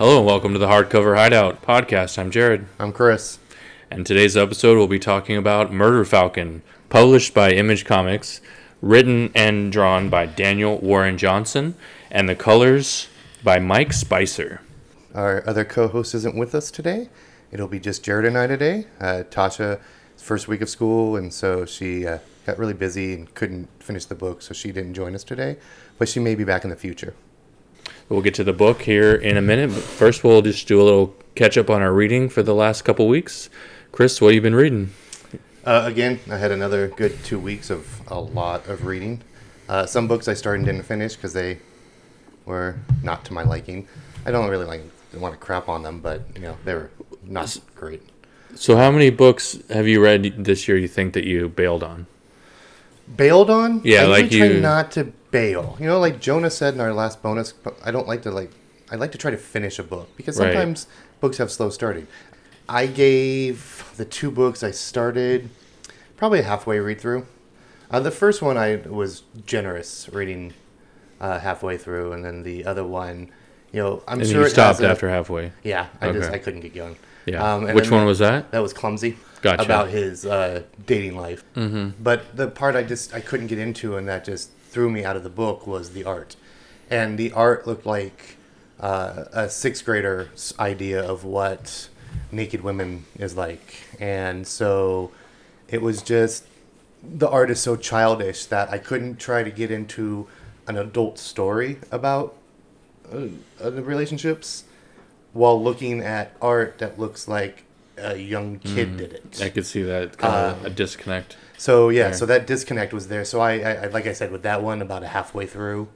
Hello and welcome to the Hardcover Hideout podcast. I'm Jared, I'm Chris. and today's episode we'll be talking about Murder Falcon, published by Image Comics, written and drawn by Daniel Warren Johnson, and the colors by Mike Spicer. Our other co-host isn't with us today. It'll be just Jared and I today. Uh, Tasha, first week of school, and so she uh, got really busy and couldn't finish the book, so she didn't join us today. But she may be back in the future. We'll get to the book here in a minute, but first we'll just do a little catch up on our reading for the last couple weeks. Chris, what have you been reading? Uh, again, I had another good two weeks of a lot of reading. Uh, some books I started and didn't finish because they were not to my liking. I don't really like want to crap on them, but you know they were not great. So, how many books have you read this year you think that you bailed on? Bailed on. Yeah, I like try you- not to bail. You know, like Jonah said in our last bonus. I don't like to like. I like to try to finish a book because Right. sometimes books have slow starting. I gave the two books I started probably a halfway read through. Uh, the first one I was generous reading uh, halfway through, and then the other one, you know, I'm And sure you it stopped has a- after halfway. Yeah, I just I couldn't get going. Yeah. Um, and Which one was that? That was clumsy. Gotcha. About his uh, dating life. Mm-hmm. But the part I just I couldn't get into, and that just threw me out of the book, was the art. And the art looked like uh, a sixth grader's idea of what naked women is like, and so it was just the art is so childish that I couldn't try to get into an adult story about uh, uh, the relationships while looking at art that looks like a young kid did it. I could see that kind of Uh, a disconnect. So yeah, Fair. so that disconnect was there. So I, I, I, like I said, with that one, about a halfway through,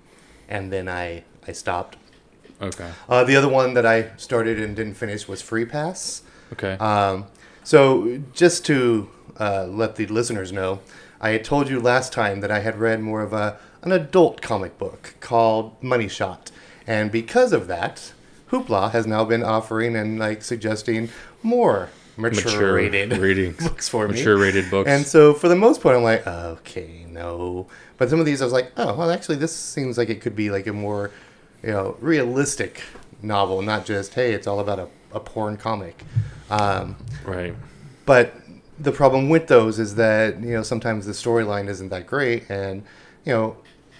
and then I, I stopped. Okay. Uh, the other one that I started and didn't finish was Free Pass. Okay. Um, so just to uh, let the listeners know, I had told you last time that I had read more of a an adult comic book called Money Shot, and because of that, Hoopla has now been offering and like suggesting more mature, Mature rated reading. books for me. Mature rated books. And so for the most part, I'm like, okay, no. But some of these, I was like, oh, well, actually, this seems like it could be like a more, you know, realistic novel, not just, hey, it's all about a, a porn comic. Um, right. but the problem with those is that, you know, sometimes the storyline isn't that great. And, you know,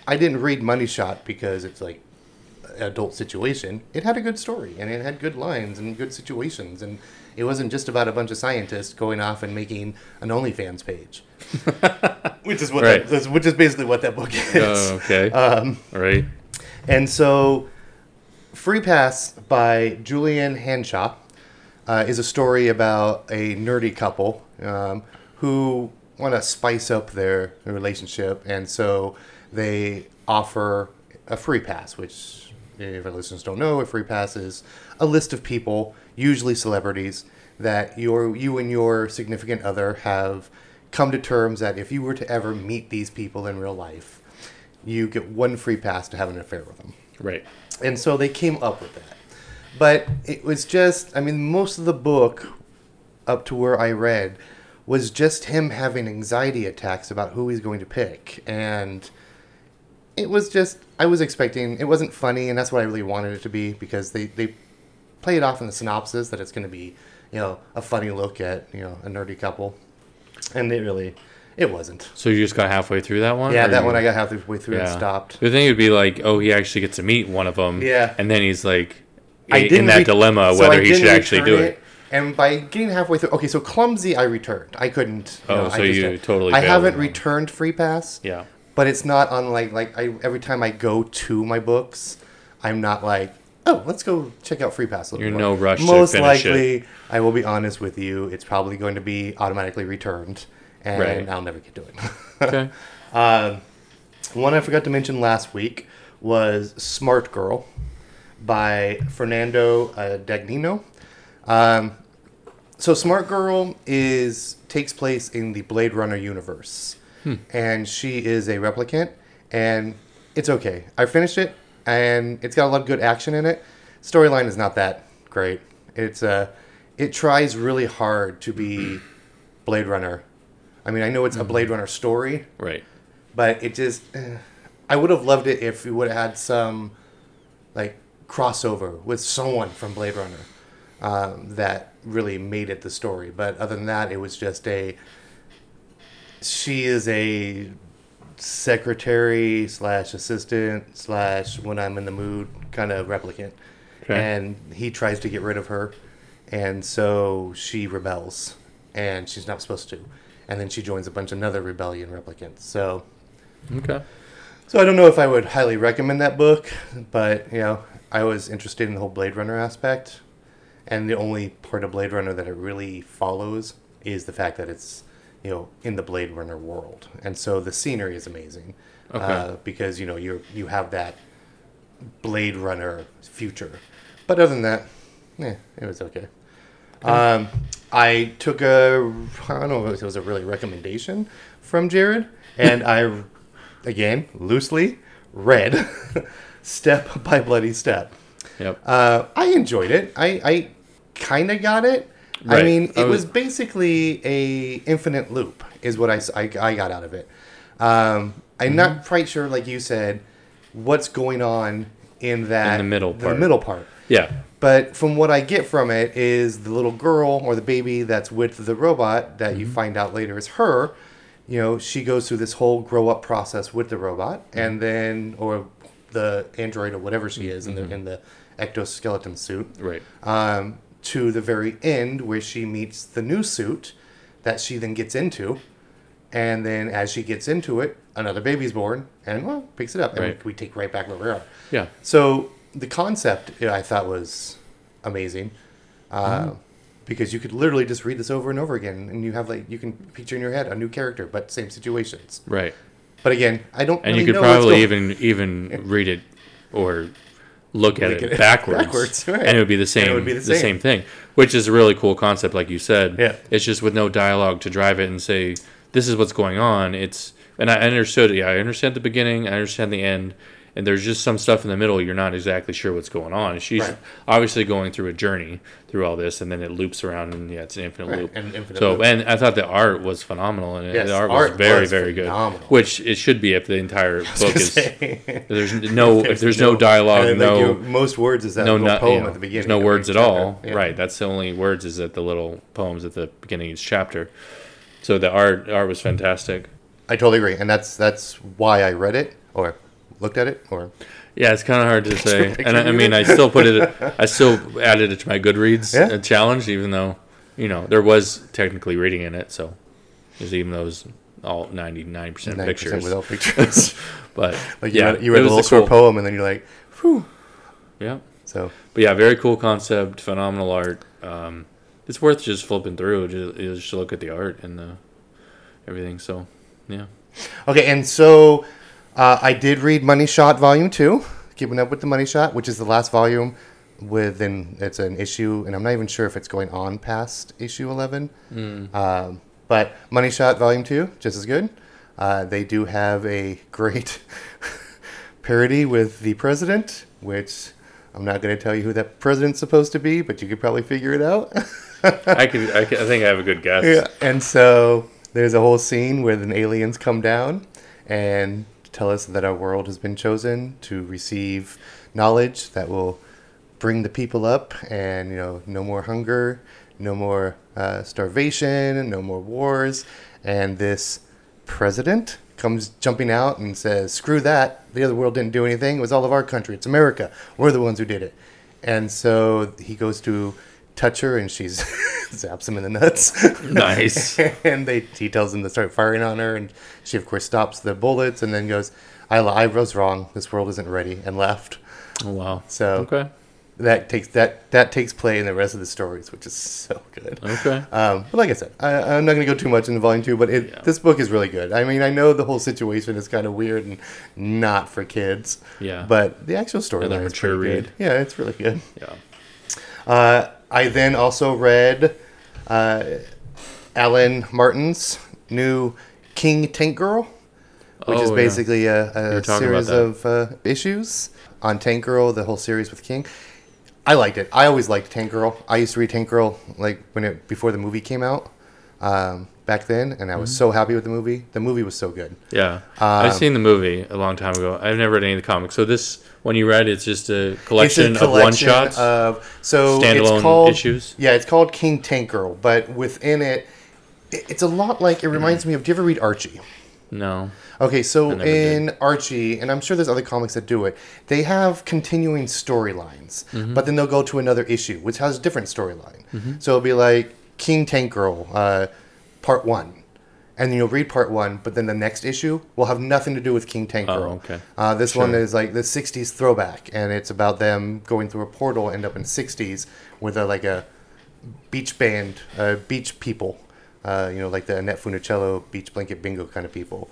I didn't read Money Shot because it's like adult situation. It had a good story and it had good lines and good situations. And it wasn't just about a bunch of scientists going off and making an OnlyFans page. which is what Right. that, which is basically what that book is. Oh, okay. Um, right. and so, Free Pass by Julian Hanshaw uh, is a story about a nerdy couple um, who want to spice up their relationship, and so they offer a free pass, which, if our listeners don't know, a free pass is a list of people, usually celebrities, that your you and your significant other have come to terms that if you were to ever meet these people in real life, you get one free pass to have an affair with them. Right. And so they came up with that. But it was just, I mean, most of the book up to where I read was just him having anxiety attacks about who he's going to pick. And it was just, I was expecting, it wasn't funny, and that's what I really wanted it to be because they, they play it off in the synopsis that it's going to be, you know, a funny look at, you know, a nerdy couple. And it really, it wasn't. So you just got halfway through that one? Yeah, that you- one I got halfway through and stopped. The thing would be like, oh, he actually gets to meet one of them. Yeah. And then he's like, I in didn't that re- dilemma so whether he should actually do it. And by getting halfway through, okay, so clumsy, I returned. I couldn't. Oh, know, so I just, you totally I haven't returned free pass. Yeah. But it's not on like I every time I go to my books, I'm not like, oh, let's go check out free pass. A You're no more." rush Most finish it. likely, I will be honest with you. It's probably going to be automatically returned, and Right. I'll never get to it. Okay. Um, one I forgot to mention last week was Smart Girl by Fernando uh, Dagnino. Um, so Smart Girl is takes place in the Blade Runner universe, and she is a replicant, and it's okay. I finished it, and it's got a lot of good action in it. Storyline is not that great. It's uh, it tries really hard to be Blade Runner. I mean, I know it's a Blade Runner story, Right. but it just eh, I would have loved it if we would have had some like crossover with someone from Blade Runner um, that really made it the story. But other than that, it was just a. She is a secretary slash assistant slash when I'm in the mood kind of replicant, Okay. and he tries to get rid of her, and so she rebels, and she's not supposed to, and then she joins a bunch of another rebellion replicants. So. Okay. So I don't know if I would highly recommend that book, but you know, I was interested in the whole Blade Runner aspect, and the only part of Blade Runner that it really follows is the fact that it's you know in the Blade Runner world, and so the scenery is amazing Okay. uh, because you know you you have that Blade Runner future, but other than that, yeah, it was okay. Um, I took a I don't know if it was a really recommendation from Jared, and I again loosely read Step by Bloody Step. Yep. Uh, I enjoyed it. I, I kind of got it. I mean, it I was was- basically a infinite loop, is what I I got out of it. Um, I'm Mm-hmm. not quite sure, like you said, what's going on in that In the middle the part. middle part. yeah. But from what I get from it is the little girl or the baby that's with the robot that Mm-hmm. you find out later is her. You know, she goes through this whole grow up process with the robot, Mm-hmm. and then or the android or whatever she is in the in the exoskeleton suit, Right. um, to the very end where she meets the new suit that she then gets into, and then as she gets into it, another baby's born, and well, picks it up, and Right. we, we take right back where we are. Yeah. So the concept yeah, I thought was amazing, uh, Mm-hmm. because you could literally just read this over and over again, and you have like you can picture in your head a new character, but same situations. Right. But again, I don't. And really you could know probably even even read it or look at Look it it backwards, backwards, right. and it would be the same. would be the the, same. same. thing, which is a really cool concept, like you said. Yeah. It's just with no dialogue to drive it and say this is what's going on. It's and I understood. Yeah, I understand the beginning. I understand the end. And there's just some stuff in the middle you're not exactly sure what's going on. She's Right. obviously going through a journey through all this, and then it loops around, and yeah, it's an infinite Right, loop. an infinite so, loop. and I thought the art was phenomenal, and Yes, the art, art was very, was very good. Which it should be if the entire book is Say. there's no if there's no dialogue, and, like, no most words is that no, little no poem you know, at the beginning. There's no words at all. Yeah. Right. That's the only words is at the little poems at the beginning of each chapter. So the art art was fantastic. I totally agree, and that's that's why I read it or looked at it or Yeah, it's kind of hard to say, and I, I mean. I still put it, I still added it to my Goodreads Yeah. uh, challenge, even though, you know, there was technically reading in it, so, 'cause even though it was all ninety nine percent 90% pictures, without pictures. but like you yeah, read, you read a little short cool- poem, and then you're like, "Whew." Yeah, So but yeah, very cool concept, phenomenal art. Um, it's worth just flipping through, just, just to look at the art and the everything. So, yeah, Okay, and so uh, I did read Money Shot Volume Two, Keeping Up with the Money Shot, which is the last volume. Within it's an issue, and I'm not even sure if it's going on past issue 11. Um, but Money Shot Volume Two, just as good. Uh, they do have a great parody with the president, which I'm not going to tell you who that president's supposed to be, but you could probably figure it out. I could, I could, I think I have a good guess. Yeah, and so there's a whole scene where the aliens come down and tell us that our world has been chosen to receive knowledge that will bring the people up, and you know, no more hunger, no more uh, starvation, no more wars, and this president comes jumping out and says, "Screw that! The other world didn't do anything. It was all of our country. It's America. We're the ones who did it." And so he goes to touch her, and she's zaps him in the nuts. Nice. and they he tells them to start firing on her, and she of course stops the bullets, and then goes, "I, I was wrong. This world isn't ready," and left. Oh, wow. So Okay. that takes that that takes play in the rest of the stories, which is so good. Okay. Um, but like I said, I, I'm not going to go too much into volume two, but it, Yeah. this book is really good. I mean, I know the whole situation is kind of weird and not for kids. Yeah. But the actual story Another is pretty read. good. Yeah, it's really good. Yeah. Uh, I then also read uh, Alan Martin's new King Tank Girl, which is Oh, yeah. basically a, a series of uh, issues on Tank Girl, the whole series with King. I liked it. I always liked Tank Girl. I used to read Tank Girl like when it before the movie came out. Um, back then, and I was Mm-hmm. so happy with the movie. The movie was so good. Yeah, Um, I've seen the movie a long time ago. I've never read any of the comics. So this one you read, it's just a collection, a of one shots, of so it's standalone called, issues. Yeah, it's called King Tank Girl, but within it, it- it's a lot like it reminds me of. Do you ever read Archie? No, Okay, so never did. in Archie, and I'm sure there's other comics that do it, they have continuing storylines, Mm-hmm. but then they'll go to another issue, which has a different storyline. Mm-hmm. So it'll be like King Tank Girl, uh, part one. And then you'll read part one, but then the next issue will have nothing to do with King Tank Girl. Oh, Girl. okay. Uh, this one is like the 60s throwback, and it's about them going through a portal, end up in 60s with a, like a beach band, uh, beach people, uh, you know, like the Annette Funicello beach blanket bingo kind of people.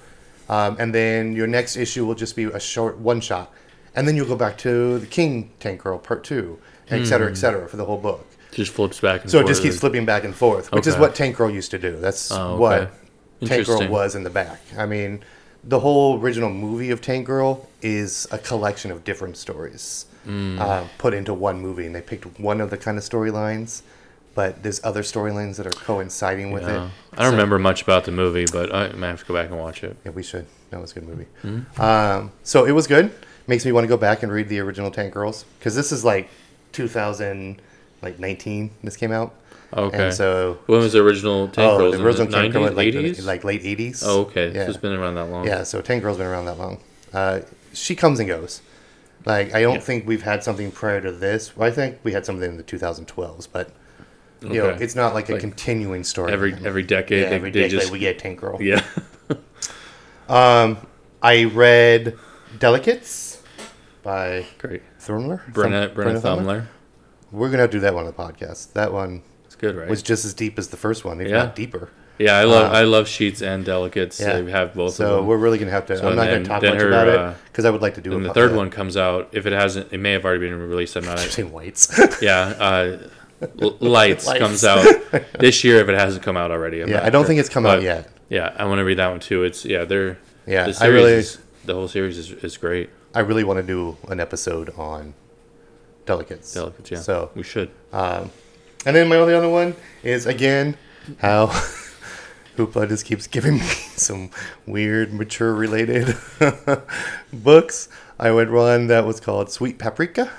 Um, and then your next issue will just be a short one shot, and then you'll go back to the King Tank Girl part two, et cetera, et cetera, for the whole book. Just flips back and forth. So it just keeps flipping back and forth, which is what Tank Girl used to do. That's Oh, okay. what Tank Girl was in the back. I mean, the whole original movie of Tank Girl is a collection of different stories Hmm. uh, put into one movie, and they picked one of the kind of storylines, but there's other storylines that are coinciding with Yeah. it. I don't So- remember much about the movie, but I might have to go back and watch it. Yeah, we should. That was a good movie. Hmm. Um, so it was good. Makes me want to go back and read the original Tank Girls because this is like 2000, like 19. This came out. Okay. And so when was the original Tank oh, Girls? the in original the Tank Girl 90s, like, the- like late 80s. oh, okay. Yeah. So it's been around that long. Yeah, so Tank Girl's been around that long. Uh, she comes and goes. Like I don't Yeah. think we've had something prior to this. Well, I think we had something in the 2012s, but you know, it's not like a Like, continuing story. Every every decade, yeah, they, every decade just we get Tank Girl. yeah. um, I read Delicates by Great. Thummler. Brenna Brenna Thummler. We're gonna have to do that one on the podcast. That one It's good, right? was just as deep as the first one, if Yeah. not deeper. yeah, I love uh, I love sheets and delicates. Yeah. They have both So of them. we're really gonna have to. So I'm not then- gonna talk then much her, about uh, it because I would like to do. and the third one comes out. If it hasn't, it may have already been released. I'm not. Same whites. yeah, uh, L- Lights, Lights. comes out this year if it hasn't come out already. I'm yeah, not I don't sure. think it's come out But, yet. Yeah, I want to read that one too. It's yeah, they're Yeah, The I series, really- is, the whole series is, is great. I really want to do an episode on delicates. Delicates, yeah. So, we should. um, and then my only other one is again how Hoopla just keeps giving me some weird mature related books. I read one that was called Sweet Paprika.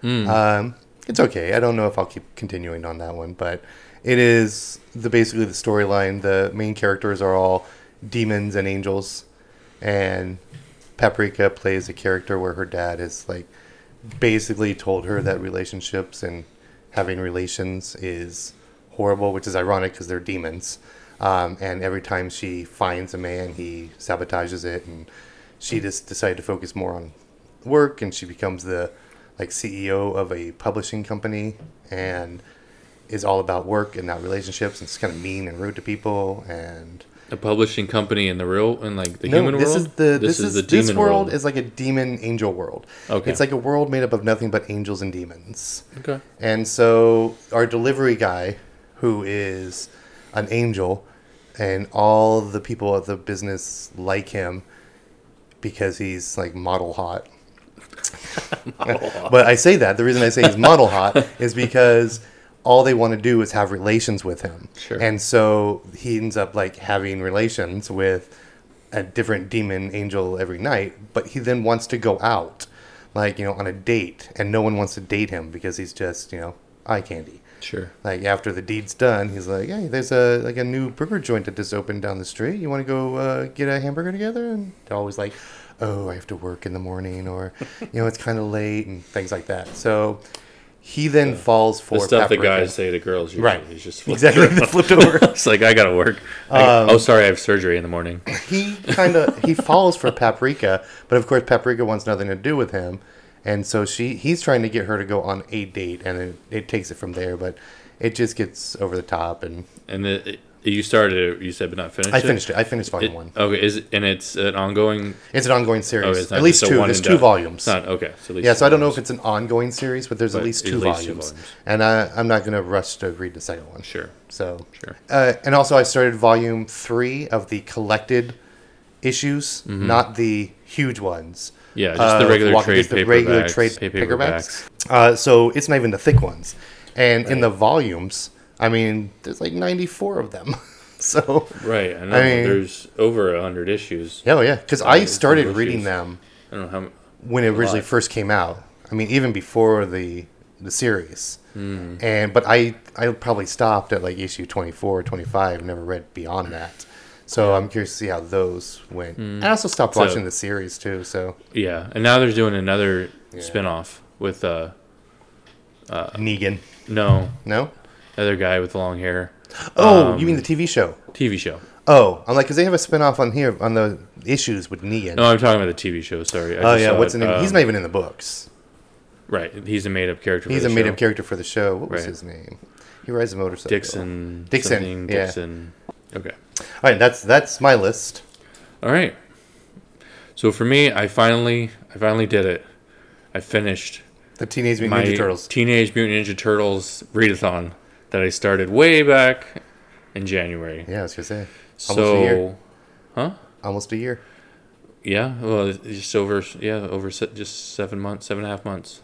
Hmm. Um, it's okay. I don't know if I'll keep continuing on that one, but it is the basically the storyline. The main characters are all demons and angels, and Paprika plays a character where her dad is like basically told her that relationships and having relations is horrible, which is ironic because they're demons. Um, and every time she finds a man, he sabotages it, and she just decided to focus more on work, and she becomes the like CEO of a publishing company, and is all about work and not relationships, and it's kind of mean and rude to people, and A publishing company in the real in like the no, human this world. is the this, is, the this demon world, world. is like a demon angel world. Okay. It's like a world made up of nothing but angels and demons. okay. And so our delivery guy, who is an angel, and all the people at the business like him because he's like model hot. but I say that the reason I say he's model hot is because all they want to do is have relations with him. Sure. And so he ends up like having relations with a different demon angel every night, but he then wants to go out, like, you know, on a date, and no one wants to date him because he's just, you know, eye candy. Sure. Like after the deed's done, he's like, "Hey, there's a like a new burger joint that just opened down the street. You want to go uh, get a hamburger together?" And they're always like, "Oh, I have to work in the morning," or you know, it's kind of late and things like that. So he then falls for The stuff that Paprika. guys say to girls, usually, Right. He's just exactly they flipped over. it's like I gotta work. Um, oh, sorry, I have surgery in the morning. he kind of he falls for Paprika, but of course Paprika wants nothing to do with him, and so she he's trying to get her to go on a date, and it, it takes it from there. But it just gets over the top, and And the, it, you started it, you said, but not finished. I finished it. I finished volume It- one. Okay, is it, and it's an ongoing. It's an ongoing series. Oh, it's at least two. There's two done. volumes. It's not okay. So at least yeah, so I don't know if it's an ongoing series, but there's But at least two, at least two volumes. volumes. And I, I'm not going to rush to read the second one. Sure, So, sure. uh, and also I started volume three of the collected issues, not the huge ones. Mm-hmm. Yeah, just the Uh, regular walk- trade the regular trade pay paperbacks. Uh, so it's not even the thick ones. And in the volumes, I mean, there's like 94 of them. So, Right. I know. I mean- there's over a hundred issues. yeah, yeah, because Oh, I started issues. reading them I don't know how. when it originally lot. first came out. I mean, even before the the series. Hmm. And but I I probably stopped at like issue 24 or 25, never read beyond that. So I'm curious to see how those went. I also stopped. So- watching the series too. So Yeah, and now they're doing another Yeah. spin-off with uh Negan, no no? Other guy with long hair. Oh, Um, you mean the TV show? TV show. Oh, I'm like, because they have a spinoff on here on the issues with Negan. No, I'm talking about the TV show. Sorry. I oh yeah, what's it. the name? He's Um, not even in the books. right. He's a made-up character. for He's the a made-up character for the show. What was Right. his name? He rides a motorcycle. Dixon. Dixon, yeah. Dixon. Okay. All right, that's that's my list. All right. So for me, I finally, I finally did it. I finished The Teenage Mutant Ninja Turtles. Teenage Mutant Ninja Turtles readathon that I started way back in January. Yeah, I was gonna say almost so, a year. huh? Almost a year. Yeah, well, it's just over, yeah, over se- just seven months, seven and a half months,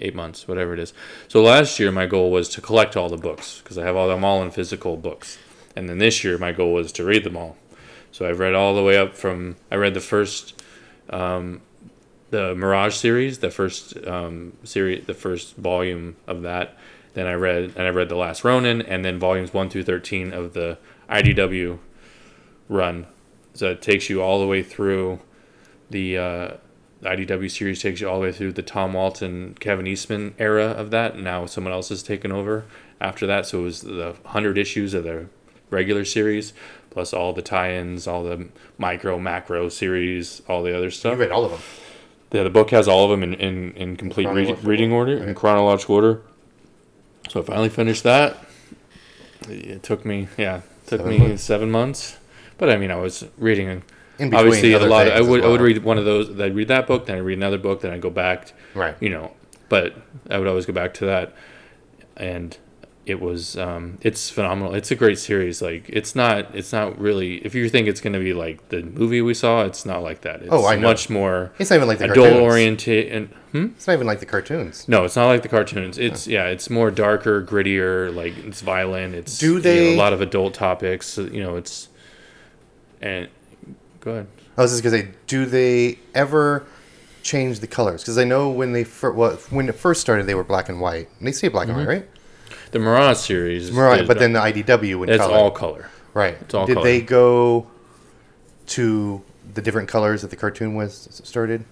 eight months, whatever it is. So last year, my goal was to collect all the books because I have all them all in physical books, and then this year, my goal was to read them all. So I've read all the way up from I read the first, um, the Mirage series, the first um, series, the first volume of that. Then I read and I read the Last Ronin, and then volumes one through thirteen of the IDW run. So it takes you all the way through the uh, IDW series takes you all the way through the Tom Waltz, Kevin Eastman era of that. Now someone else has taken over after that. So it was the hundred issues of the regular series, plus all the tie-ins, all the micro, macro series, all the other You stuff. read all of them. Yeah, the book has all of them in, in, in complete re- reading order, order, in chronological order. So I finally finished that. It took me, yeah, took Seven me months. seven months. But I mean, I was reading In between obviously a lot. Of, I would I would read one of those. I'd read that book, then I'd read another book, then I'd go back. Right. You know, but I would always go back to that, and it was um, it's phenomenal. It's a great series. Like it's not it's not really if you think it's going to be like the movie we saw, it's not like that. It's Oh, I know. much more It's not even like the adult oriented. Hmm? It's not even like the cartoons. No, it's not like the cartoons. It's yeah, it's more darker, grittier. Like it's violent. It's Do you know, they- a lot of adult topics? You know, it's and go ahead. I was just gonna say, do they ever change the colors? Because I know when they fir- well, when it first started, they were black and white. And they stay black Mm-hmm. and white, right? The Mirage series, Right. is- But then the IDW in it's color. all color. right. it's all Did color. they go to the different colors that the cartoon was started?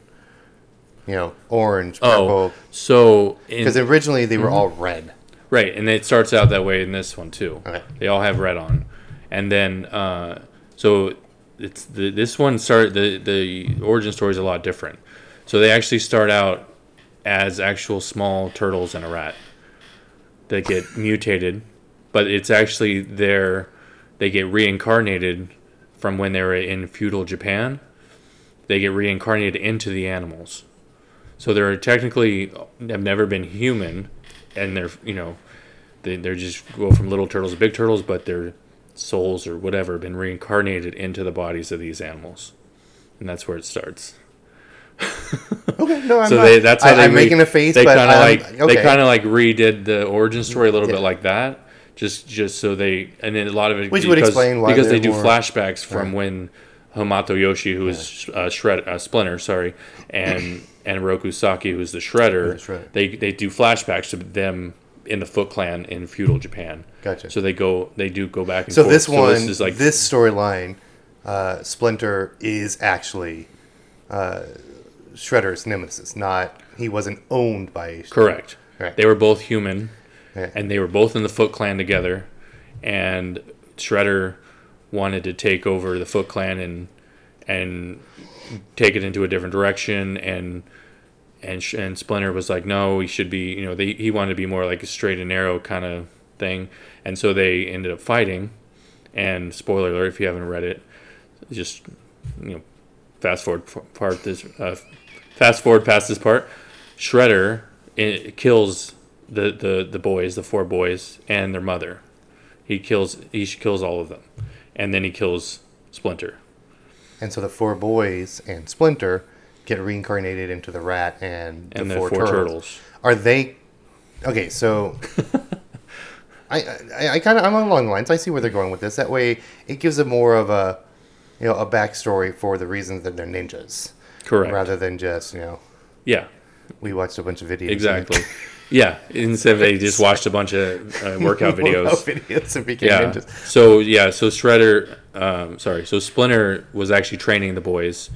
You know, orange, Oh, purple. so Because originally they were Mm-hmm. all red. right, and it starts out that way in this one too. Okay. They all have red on, and then uh, so it's the this one start the the origin story is a lot different. So they actually start out as actual small turtles and a rat that get mutated, but it's actually their they get reincarnated from when they were in feudal Japan. They get reincarnated into the animals. So they're technically have never been human, and they're you know they they're just go from little turtles to big turtles, but their souls or whatever have been reincarnated into the bodies of these animals, and that's where it starts. Okay, no, I'm so not. they that's how I, they I'm re- making a face, They kind of like okay. they kind of like redid the origin story a little Yeah. bit like that, just just so they and then a lot of it Which would explain why because they do more- flashbacks from Right. when Hamato Yoshi, who is uh, shred uh, Splinter, sorry, and and Roku Saki, who's the Shredder, the Shredder. they they do flashbacks to them in the Foot Clan in feudal Japan. Gotcha. So they go they do go back and So forth. this one, is like this storyline, uh, Splinter is actually uh, Shredder's nemesis. Not he wasn't owned by. Correct. Right. They were both human, and they were both in the Foot Clan together. And Shredder wanted to take over the Foot Clan and and take it into a different direction. And and and Splinter was like, no, he should be. You know, they, he wanted to be more like a straight and narrow kind of thing. And so they ended up fighting. And spoiler alert, if you haven't read it, just you know, fast forward part this uh, fast forward past this part shredder it kills the, the the boys the four boys and their mother he kills he kills all of them and then he kills splinter And so the four boys and Splinter get reincarnated into the rat and the and the four, four, turtles. turtles. Are they okay? So I, I, I kind of I'm along the lines. I see where they're going with this. That way, it gives them more of a, you know, a backstory for the reasons that they're ninjas, Correct. rather than just you know, Yeah. we watched a bunch of videos. Exactly. yeah. Instead of they just watched a bunch of uh, workout videos. videos and became yeah. ninjas. So yeah, so Shredder, um, sorry, so Splinter was actually training the boys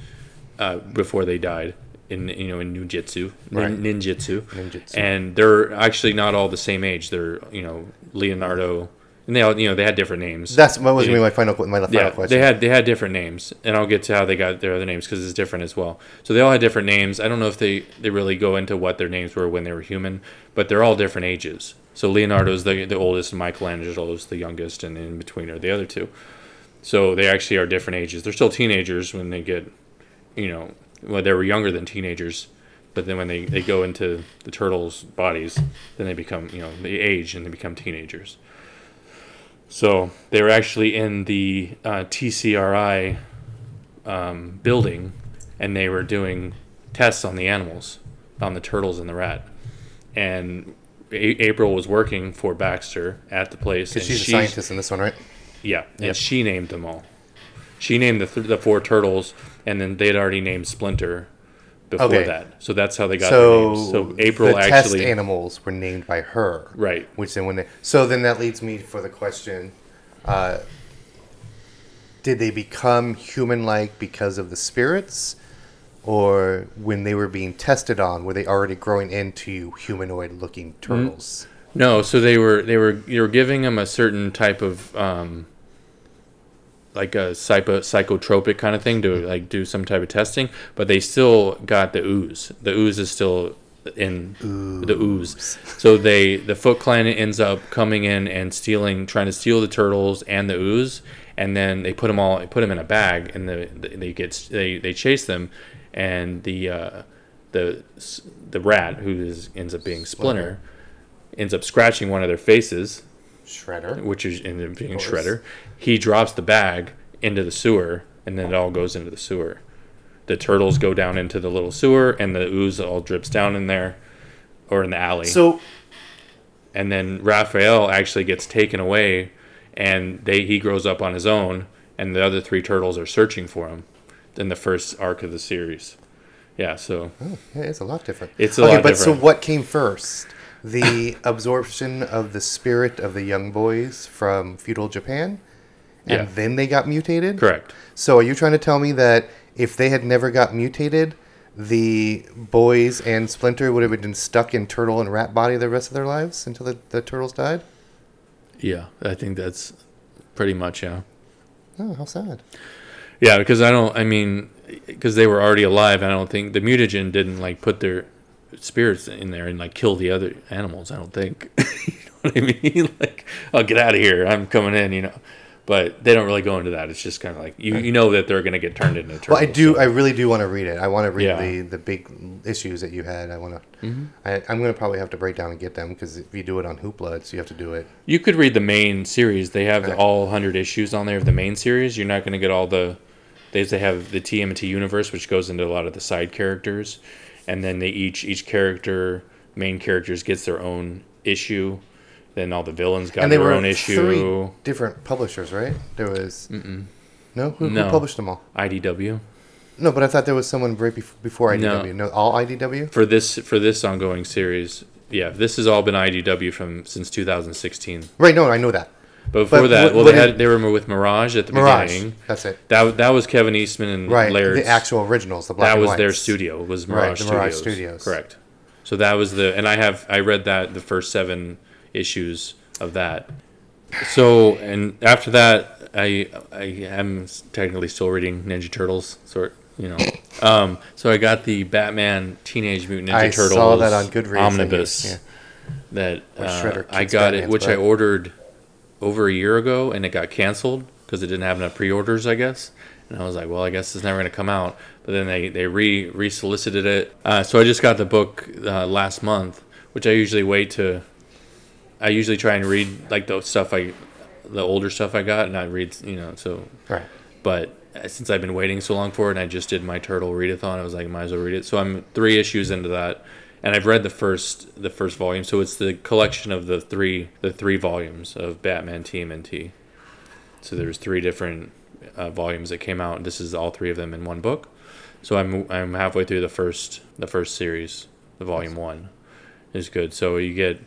uh, before they died in you know in ninjutsu, Right. nin, ninjutsu, Ninjutsu. and they're actually not all the same age. They're you know Leonardo, and they all you know they had different names. That's what was be my final my final yeah, question. they had they had different names, and I'll get to how they got their other names because it's different as well. So they all had different names. I don't know if they they really go into what their names were when they were human, but they're all different ages. So Leonardo's the the oldest, and Michelangelo's the youngest, and in between are the other two. So they actually are different ages. They're still teenagers when they get, you know, well they were younger than teenagers, but then when they they go into the turtles' bodies, then they become you know they age and they become teenagers. So they were actually in the uh, TCRI um, building, and they were doing tests on the animals, on the turtles and the rat. And a- April was working for Baxter at the place. Because she's a scientist in this one, right? Yeah, and Yep. she named them all. She named the th- the four turtles, and then they'd already named Splinter before Okay. that. So that's how they got So, names. So April the actually, test animals were named by her, right? Which then when they so then that leads me for the question: uh, Did they become human-like because of the spirits, or when they were being tested on, were they already growing into humanoid-looking turtles? No, so they were they were you were giving them a certain type of um, like a psycho, psychotropic kind of thing to like do some type of testing, but they still got the ooze. The ooze is still in the ooze. So they the Foot Clan ends up coming in and stealing, trying to steal the turtles and the ooze, and then they put them all put them in a bag, and the, they get they they chase them, and the uh, the the rat who is ends up being Splinter ends up scratching one of their faces, Shredder. which is ends up being Of course. Shredder. He drops the bag into the sewer, and then it all goes into the sewer. The turtles go down into the little sewer, and the ooze all drips down in there, or in the alley. So and then Raphael actually gets taken away, and they he grows up on his own, and the other three turtles are searching for him. In the first arc of the series, yeah. So oh, yeah, it's a lot different. It's a okay, lot but different. so what came first? The absorption of the spirit of the young boys from feudal Japan, and Yeah. then they got mutated. correct. So are you trying to tell me that if they had never got mutated, the boys and Splinter would have been stuck in turtle and rat body the rest of their lives until the, the turtles died? Yeah, I think that's pretty much yeah. Oh, how sad. Yeah, because I don't. I mean, because they were already alive. And I don't think the mutagen didn't like put their spirits in there and like kill the other animals. I don't think. you know what I mean? Like, oh, get out of here! I'm coming in. You know. But they don't really go into that. It's just kind of like you, you know that they're going to get turned into turtles. Well, I do. so- I really do want to read it. I want to read Yeah. the, the big issues that you had. I want to. Mm-hmm. I, I'm going to probably have to break down and get them because if you do it on Hoopla, it's, you have to do it. You could read the main series. They have the, all 100 issues on there of the main series. You're not going to get all the. They they have the TMNT universe, which goes into a lot of the side characters, and then they each each character main characters gets their own issue. Then all the villains got and they their were own three issue. different publishers, right? There was. No? Who, No. who published them all? IDW No, but I thought there was someone right bef- before No. IDW. No, all IDW? for this for this ongoing series. Yeah, this has all been IDW from since 2016. Right, no, I know that. But before But that, well, they had they were with Mirage at the Mirage. beginning. That's it. That that was Kevin Eastman and Right, Laird's the actual originals, the black that was their whites. studio was Right, Mirage, the Mirage Studios. Studios. Correct. So that was the and I have I read that the first seven issues of that. So and after that I I am technically still reading Ninja Turtles sort you know. Um so I got the Batman Teenage Mutant Ninja I Turtles saw that on Goodreads. omnibus Yeah. that uh, I got it Batman's which I ordered over a year ago and it got canceled because it didn't have enough pre-orders I guess. And I was like well I guess it's never going to come out. But then they they re re-solicited it. Uh, so I just got the book uh, last month which I usually wait to I usually try and read like the stuff I the older stuff I got and I read you know so. Right. but uh, since I've been waiting so long for it, and I just did my turtle readathon, I was like, might as well read it. So I'm three issues into that, and I've read the first the first volume. So it's the collection of the three the three volumes of Batman TMNT. So there's three different uh, volumes that came out. and This is all three of them in one book. So I'm I'm halfway through the first the first series, the volume one, is good. So you get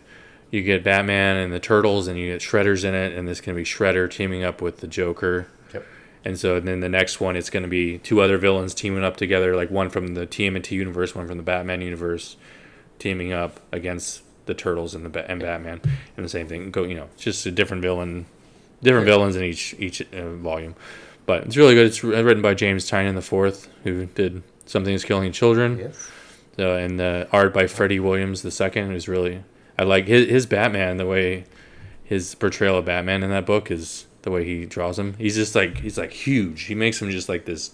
you get Batman and the Turtles, and you get Shredder's in it, and this can be Shredder teaming up with the Joker. Yep. And so and then the next one, it's going to be two other villains teaming up together, like one from the TMNT universe, one from the Batman universe, teaming up against the Turtles and the and Batman, and the same thing. Go, you know, it's just a different villain, different villains in each each uh, volume. But it's really good. It's written by James Tynion the fourth, who did Something Is Killing Children. Yes. So, and the art by Freddie Williams the second is really I like his, his Batman the way his portrayal of Batman in that book is the way he draws him. He's just like he's like huge. He makes him just like this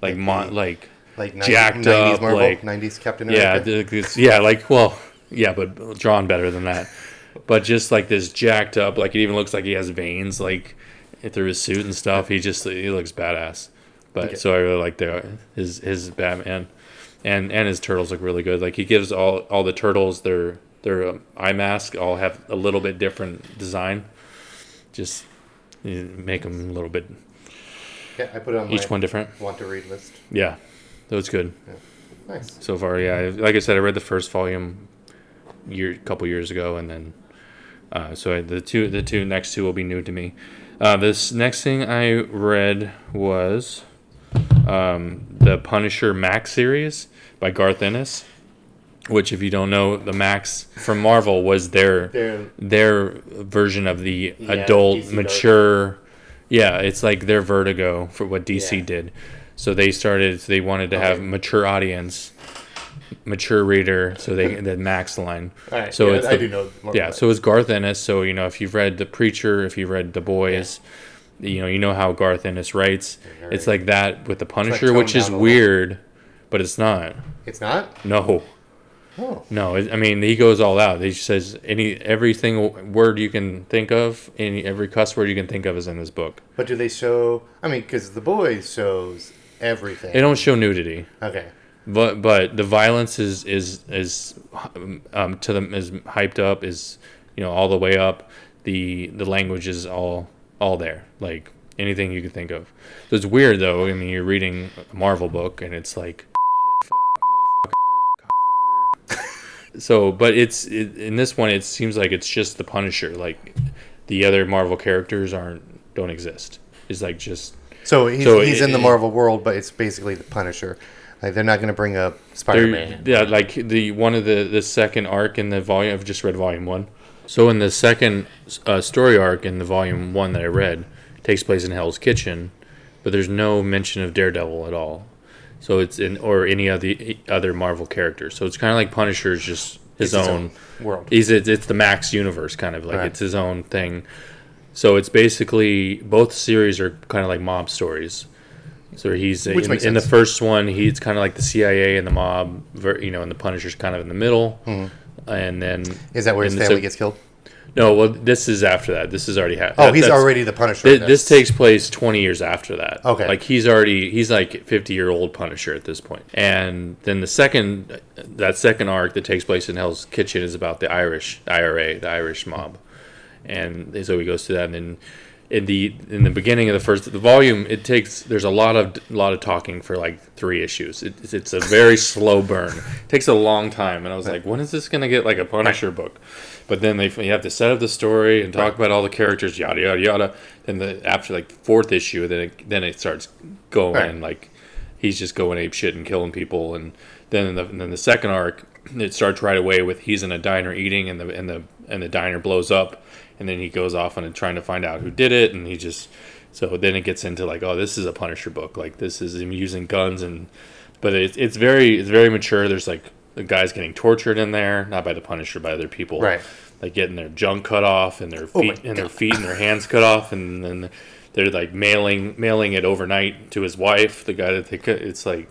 like mon, like Like 90, Jacked 90s up, Marvel, like- 90s Captain yeah, America. it's- yeah, like well, yeah, but drawn better than that. But just like this jacked up, like it even looks like he has veins like through his suit and stuff. He just he looks badass. But Okay. so I really like the his his Batman, and and his turtles look really good. Like he gives all all the turtles their their um, eye mask all have a little bit different design. Just make them a little bit yeah, I put on each one different. want to read list. Yeah, that was good. Nice. so far. Yeah, like I said, I read the first volume year, couple years ago, and then uh, so I, the two the two next two will be new to me. Uh, this next thing I read was um, the Punisher Max series by Garth Ennis, which, if you don't know, the Max from Marvel was their They're their version of the Yeah, adult, DC mature. Yeah, it's like their Vertigo for what DC Yeah. did. So they started. They wanted to have Okay. mature audience, mature reader. So they the Max line. all right. So yeah, it's I the- do know. More Yeah, about so it's Garth Ennis. So you know, if you've read The Preacher, if you've read The Boys, you know, you know how Garth Ennis writes. Very- It's like that with the Punisher, toned which is down a little. weird, but it's not. it. It's not. No, Oh, no. it- I mean, he goes all out. He says any every single word you can think of, any every cuss word you can think of is in this book. but do they show? I mean, because the boys shows everything. They don't show nudity, Okay. but but the violence is is is um, to them is hyped up is you know all the way up. The the language is all all there, like anything you could think of. So it's weird though. I mean, you're reading a Marvel book and it's like. So, but it's it, in this one. It seems like it's just the Punisher. Like the other Marvel characters aren't don't exist. It's like just So he's, So he's it- in the Marvel world, but it's basically the Punisher. Like they're not going to bring up Spider-Man. Yeah, like the one of the the second arc in the volume. I've just read volume one. So in the second uh, story arc in the volume one that I read, takes place in Hell's Kitchen, but there's no mention of Daredevil at all. So it's in or any of the other Marvel characters. So it's kind of like Punisher's just his It's his own. own world. He's it's, it's the Max universe kind of like Right. it's his own thing. So it's basically both series are kind of like mob stories. So he's in, in the first one. He's kind of like the CIA and the mob, you know, and the Punisher's kind of in the middle. And then Mm-hmm. Is that where his so- family gets killed? No, well, this is after that. This is already happened. Oh, he's already the Punisher. Th- this takes place 20 years after that. Okay. Like he's already he's like 50 year old Punisher at this point. And then the second that second arc that takes place in Hell's Kitchen is about the Irish IRA, the Irish mob. And so he goes to that. And then in the in the beginning of the first the volume it takes there's a lot of lot of talking for like three issues. It, it's a very slow burn. It takes a long time. And i was like when is this going to get like a punisher book? But then they you have to set up the story and talk about all the characters yada yada yada. And the after like fourth issue then it, then it starts going Right. like he's just going ape shit and killing people. And then in the, and then the second arc it starts right away with he's in a diner eating and the and the and the diner blows up and then he goes off on trying to find out who did it and he just so then it gets into like oh this is a punisher book like this is him using guns and but it's, it's very it's very mature there's like the guys getting tortured in there not by the punisher by other people Right. like getting their junk cut off and their Oh feet and their feet and their hands cut off and then they're like mailing mailing it overnight to his wife the guy that they cut it's like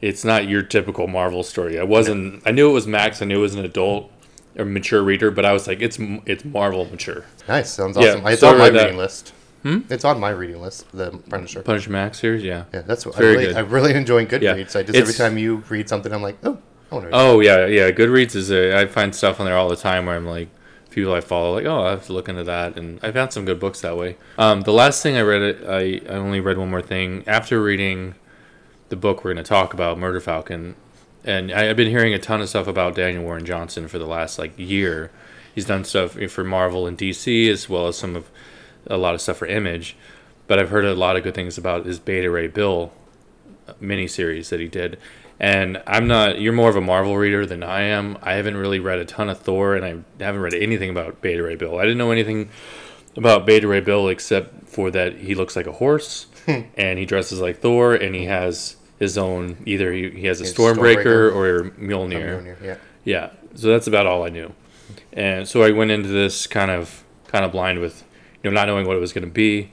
it's not your typical Marvel story. I wasn't. I knew it was Max. I knew it was an adult or mature reader, but I was like, it's it's Marvel mature. Nice. Sounds Yeah, awesome. It's so on my read that. reading list. Hmm? It's on my reading list. The Punisher. Punisher Max series, yeah. Yeah, that's what I really, good. I really enjoy Goodreads. Yeah. I just every time you read something, I'm like, oh, Oh, no. Oh yeah, yeah. Goodreads is a. I find stuff on there all the time where I'm like, people I follow, like, oh, I have to look into that, and I found some good books that way. Um, the last thing I read, I I only read one more thing after reading the book we're going to talk about, Murder Falcon, and I, I've been hearing a ton of stuff about Daniel Warren Johnson for the last like year. He's done stuff for Marvel and DC as well as some of a lot of stuff for Image, but I've heard a lot of good things about his Beta Ray Bill uh, miniseries that he did. And I'm not. You're more of a Marvel reader than I am. I haven't really read a ton of Thor, and I haven't read anything about Beta Ray Bill. I didn't know anything about Beta Ray Bill except for that he looks like a horse, and he dresses like Thor, and he has his own. Either he, he has a His Stormbreaker, Stormbreaker. or Mjolnir. Mjolnir, Yeah. Yeah, so that's about all I knew, and so I went into this kind of kind of blind with, you know, not knowing what it was going to be,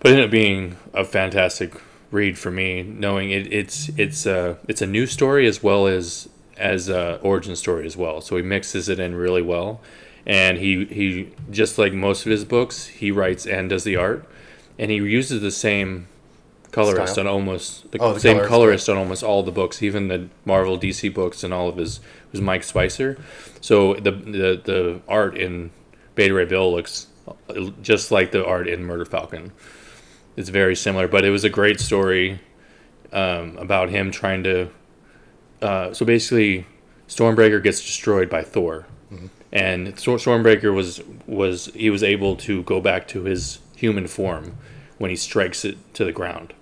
but it ended up being a fantastic read for me, knowing it, it's it's a it's a new story as well as as a origin story as well. So he mixes it in really well, and he he just like most of his books, he writes and does the art, and he uses the same colorist Style? on almost the Oh, the same colorist, colorist on almost all the books, even the Marvel DC books and all of his was Mike Spicer. So the the the art in Beta Ray Bill looks just like the art in Murder Falcon. It's very similar, but it was a great story um, about him trying to. Uh, so basically, Stormbreaker gets destroyed by Thor, and Stormbreaker was was he was able to go back to his human form when he strikes it to the ground.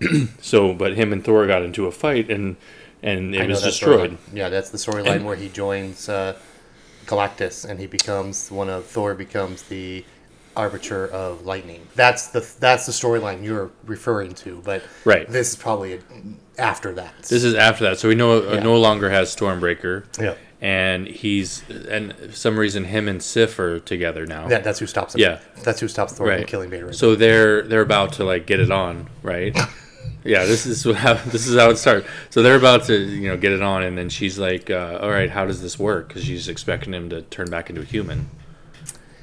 so, but him and Thor got into a fight, and and it was destroyed. storyline. Yeah, that's the storyline where he joins uh, Galactus and he becomes one of Thor becomes the arbiter of lightning. That's the that's the storyline you're referring to. But Right. this is probably a, after that. This is after that, so we know uh, Yeah. no longer has Stormbreaker. yeah. and he's and for some reason him and Sif are together now. That, that's who stops him. Yeah. That's who stops Thor right. from killing Ray. So they're they're about to like get it on, right? yeah, this is what how, this is how it starts. So they're about to you know get it on, and then she's like, uh, "All right, how does this work?" Because she's expecting him to turn back into a human,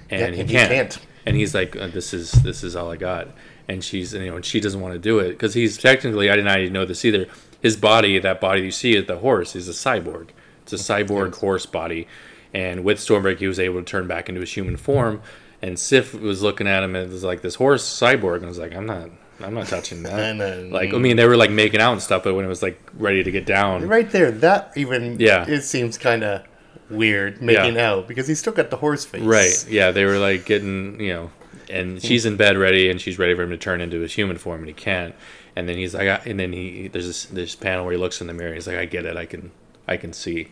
and, Yeah, he, and he can't. can't. And he's like, uh, "This is this is all I got." And she's you know and she doesn't want to do it because he's technically I did not even know this either. His body, that body you see at the horse, is a cyborg. It's a cyborg horse body, and with Stormbreaker, he was able to turn back into his human form. And Sif was looking at him and it was like, "This horse cyborg," and I was like, "I'm not, I'm not touching that." Like, I mean, they were like making out and stuff, but when it was like ready to get down, right there, that even Yeah. it seems kind of weird making Yeah. out because he's still got the horse face. Right. Yeah, they were like getting, you know, and she's in bed ready, and she's ready for him to turn into his human form, and he can't. And then he's like, and then he there's this this panel where he looks in the mirror. He's like, I get it. I can I can see,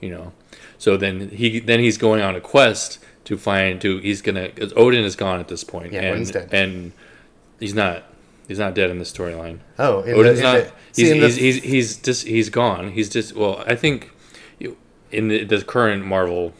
you know. So then he then he's going on a quest to find to he's gonna 'cause Odin is gone at this point, Yeah, and Odin's dead. and he's not he's not dead in the storyline. Oh, in Odin's the, not. the, see, he's, the- he's, he's he's just he's gone. He's just well. I think in the, the current Marvel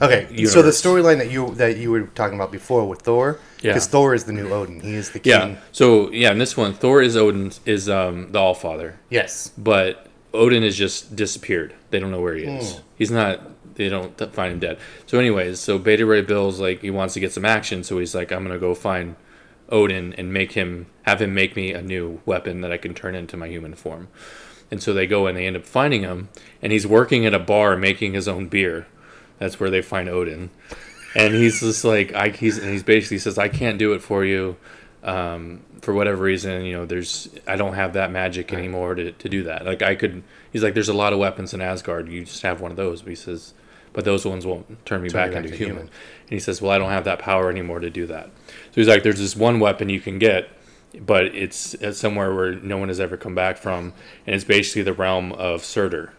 Okay, so the storyline that you that you were talking about before with Thor, Yeah. because Thor is the new Odin. He is the king. Yeah. So yeah, in this one, Thor is Odin is um the All Father, Yes. but Odin has just disappeared. They don't know where he is. Hmm. He's not. They don't find him dead. So, anyways, so Beta Ray Bill's like he wants to get some action, so he's like, I'm gonna go find Odin and make him have him make me a new weapon that I can turn into my human form. And so they go and they end up finding him, and he's working at a bar making his own beer. That's where they find Odin, and he's just like, I he's and he's basically says, I can't do it for you, um, for whatever reason. You know, there's I don't have that magic anymore to, to do that. Like I could, he's like, there's a lot of weapons in Asgard. You just have one of those. But he says, but those ones won't turn me Turn back back into to human. human. And he says, well, I don't have that power anymore to do that. So he's like, there's this one weapon you can get, but it's, it's somewhere where no one has ever come back from, and it's basically the realm of Surtur,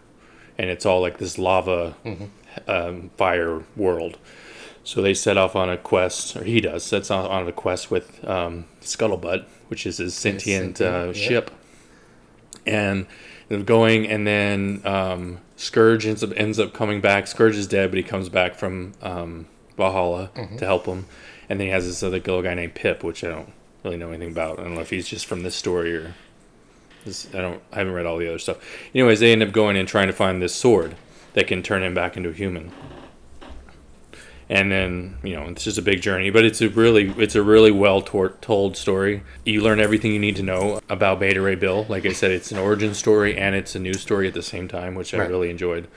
and it's all like this lava, um, fire world. So they set off on a quest, or he does, sets off on a quest with um, Scuttlebutt, which is his sentient, uh, ship, and they're going, and then um, Skurge ends up ends up coming back. Skurge is dead, but he comes back from um, Valhalla to help him, and then he has this other little guy named Pip, which I don't really know anything about. I don't know if he's just from this story or this, I don't. I haven't read all the other stuff. Anyways, they end up going and trying to find this sword that can turn him back into a human. and then you know it's just a big journey but it's a really it's a really well tor- told story you learn everything you need to know about beta ray bill like i said it's an origin story and it's a news story at the same time which i really enjoyed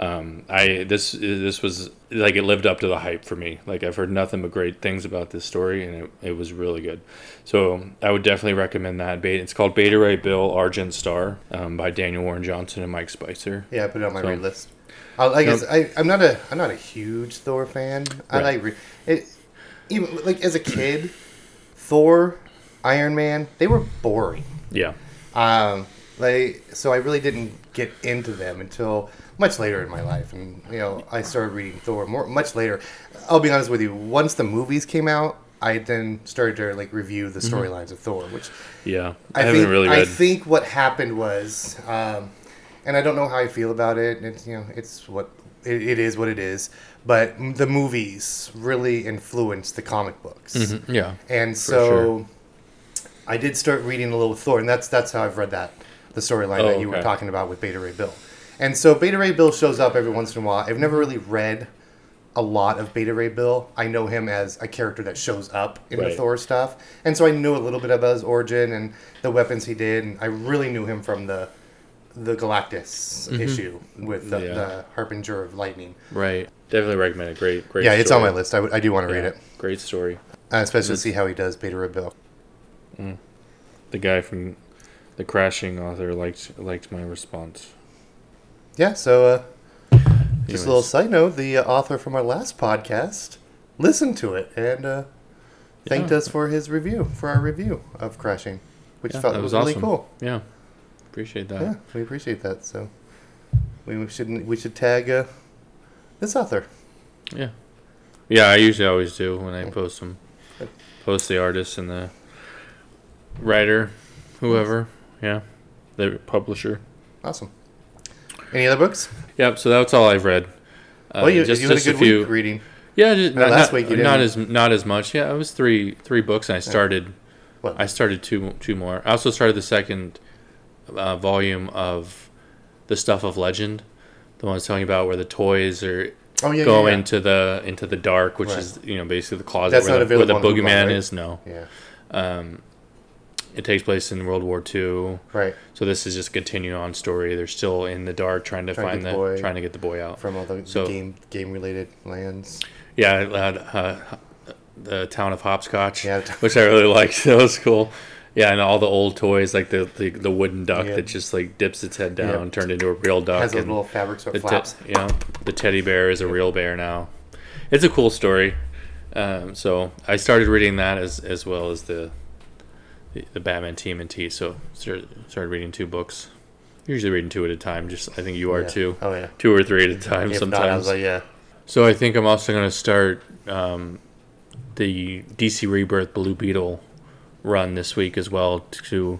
um, i this this was like it lived up to the hype for me like i've heard nothing but great things about this story and it, it was really good so i would definitely recommend that beta it's called beta ray bill argent star um, by daniel warren johnson and mike spicer Yeah, I put it on my So- read list. I, like Nope. I, I'm not a I'm not a huge Thor fan. I Right. like re- it. Even like as a kid, Thor, Iron Man, they were boring. yeah Um, like so I really didn't get into them until much later in my life, and you know I started reading Thor more much later. I'll be honest with you. Once the movies came out, I then started to like review the storylines of Thor, which yeah i, I, haven't think really I think what happened was, um, and I don't know how I feel about it. It's you know, it's what it, it is. What it is. But the movies really influenced the comic books, Mhm, yeah and so sure. I did start reading a little Thor, and that's that's how I've read that the storyline Oh, that you were talking about with Beta Ray Bill. And so Beta Ray Bill shows up every once in a while. I've never really read a lot of Beta Ray Bill. I know him as a character that shows up in the Thor stuff, and so I knew a little bit about his origin and the weapons he did. And I really knew him from the the Galactus issue with the, Mm-hmm. Yeah. the Harbinger of Lightning. Right. Definitely recommend it. Great, great. Yeah, it's on my list. I, do want to read it, Great story. uh, especially to see how he does Beta Ray Bill. The guy from the crashing author liked liked my response. Yeah, so uh, just Anyways. a little side note: the uh, author from our last podcast listened to it and uh, thanked Yeah. us for his review, for our review of Crashing, which Yeah, felt that was really awesome. cool. Yeah, appreciate that. Yeah, we appreciate that. So we should we should tag uh, this author. Yeah. Yeah, I usually always do when I post them. Post the artist and the writer, whoever. Yeah, the publisher. Awesome. Any other books? Yep. So that's all I've read. Uh, well, you, just you had a good a few. week reading. Yeah, just, Uh, not, last not- week you not didn't- as not as much. Yeah, it was three three books, and I started. What? I started two two more. I also started the second uh, volume of the stuff of legend, the one I was telling you about where the toys are oh yeah, go yeah, yeah. into the into the dark, which Right. is you know basically the closet That's where, the, where the available on Google, boogeyman right? is. No, yeah. um, it takes place in World War II. Right. So this is just a continuing on story. They're still in the dark trying to Trying find get the the boy. trying to get the boy out. From all the, So- game game related lands. Yeah, had, uh, the town of Hopscotch, Yeah. which I really liked. That was cool. Yeah, and all the old toys like the the, the wooden duck Yeah. that just like dips its head Yeah. down, turned into a real duck. Has and little fabric of te- flaps. you know, the teddy bear is a real bear now. It's a cool story. Um, so I started reading that as as well as the the, the Batman Team and T. So started, started reading two books. Usually reading two at a time. Just I think you are Yeah. too. Oh yeah. Two or three at a time If sometimes. not, I was like, yeah. So I think I'm also going to start um, the DC Rebirth Blue Beetle run this week as well to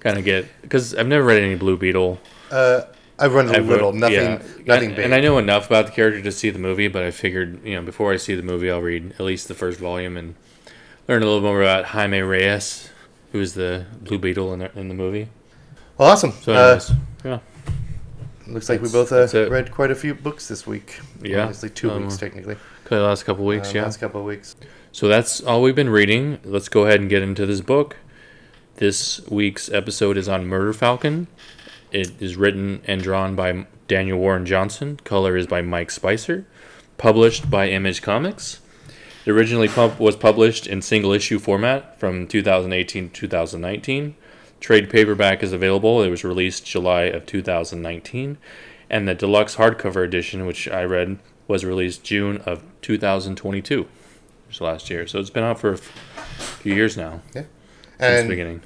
kind of get because I've never read any Blue Beetle. Uh, I've run a I've little, read- nothing, yeah. nothing and, big. And I know enough about the character to see the movie, but I figured you know before I see the movie, I'll read at least the first volume and learn a little more about Jaime Reyes, who is the Blue Beetle in the in the movie. Well, awesome. So uh, yeah, looks like we both uh, read quite a few books this week. Yeah. Honestly, two Um, weeks technically. the last couple weeks, Uh, yeah. Last couple of weeks. So that's all we've been reading. Let's go ahead and get into this book. This week's episode is on Murder Falcon. It is written and drawn by Daniel Warren Johnson. Color is by Mike Spicer. Published by Image Comics. It originally pub- was published in single issue format from 2018 to 2019. Trade paperback is available. It was released July of 2019. And the deluxe hardcover edition, which I read, was released June of 2022 which was last year. So it's been out for a few years now since the And beginning.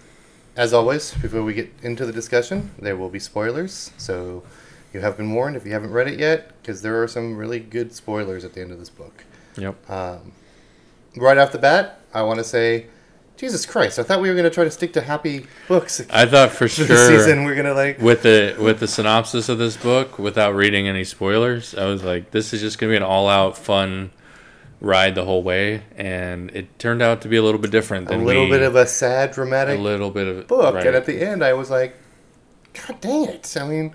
as always, before we get into the discussion, there will be spoilers. So you have been warned if you haven't read it yet, because there are some really good spoilers at the end of this book. Yep. Um, right off the bat, I want to say, Jesus Christ! I thought we were going to try to stick to happy books I thought for this sure season. We're gonna like with the with the synopsis of this book, without reading any spoilers, I was like, this is just gonna be an all out fun ride the whole way, and it turned out to be a little bit different a little we, bit of a sad, dramatic, a little bit of book, right. and at the end, I was like, God dang it! I mean,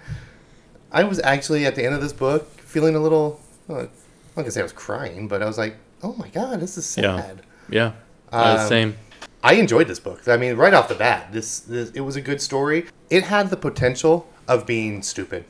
I was actually at the end of this book feeling a little uh, not gonna say I was crying, but I was like, oh my god, this is sad. Yeah. Yeah. Uh, Um, same. I enjoyed this book. I mean, right off the bat, this, this it was a good story. It had the potential of being stupid.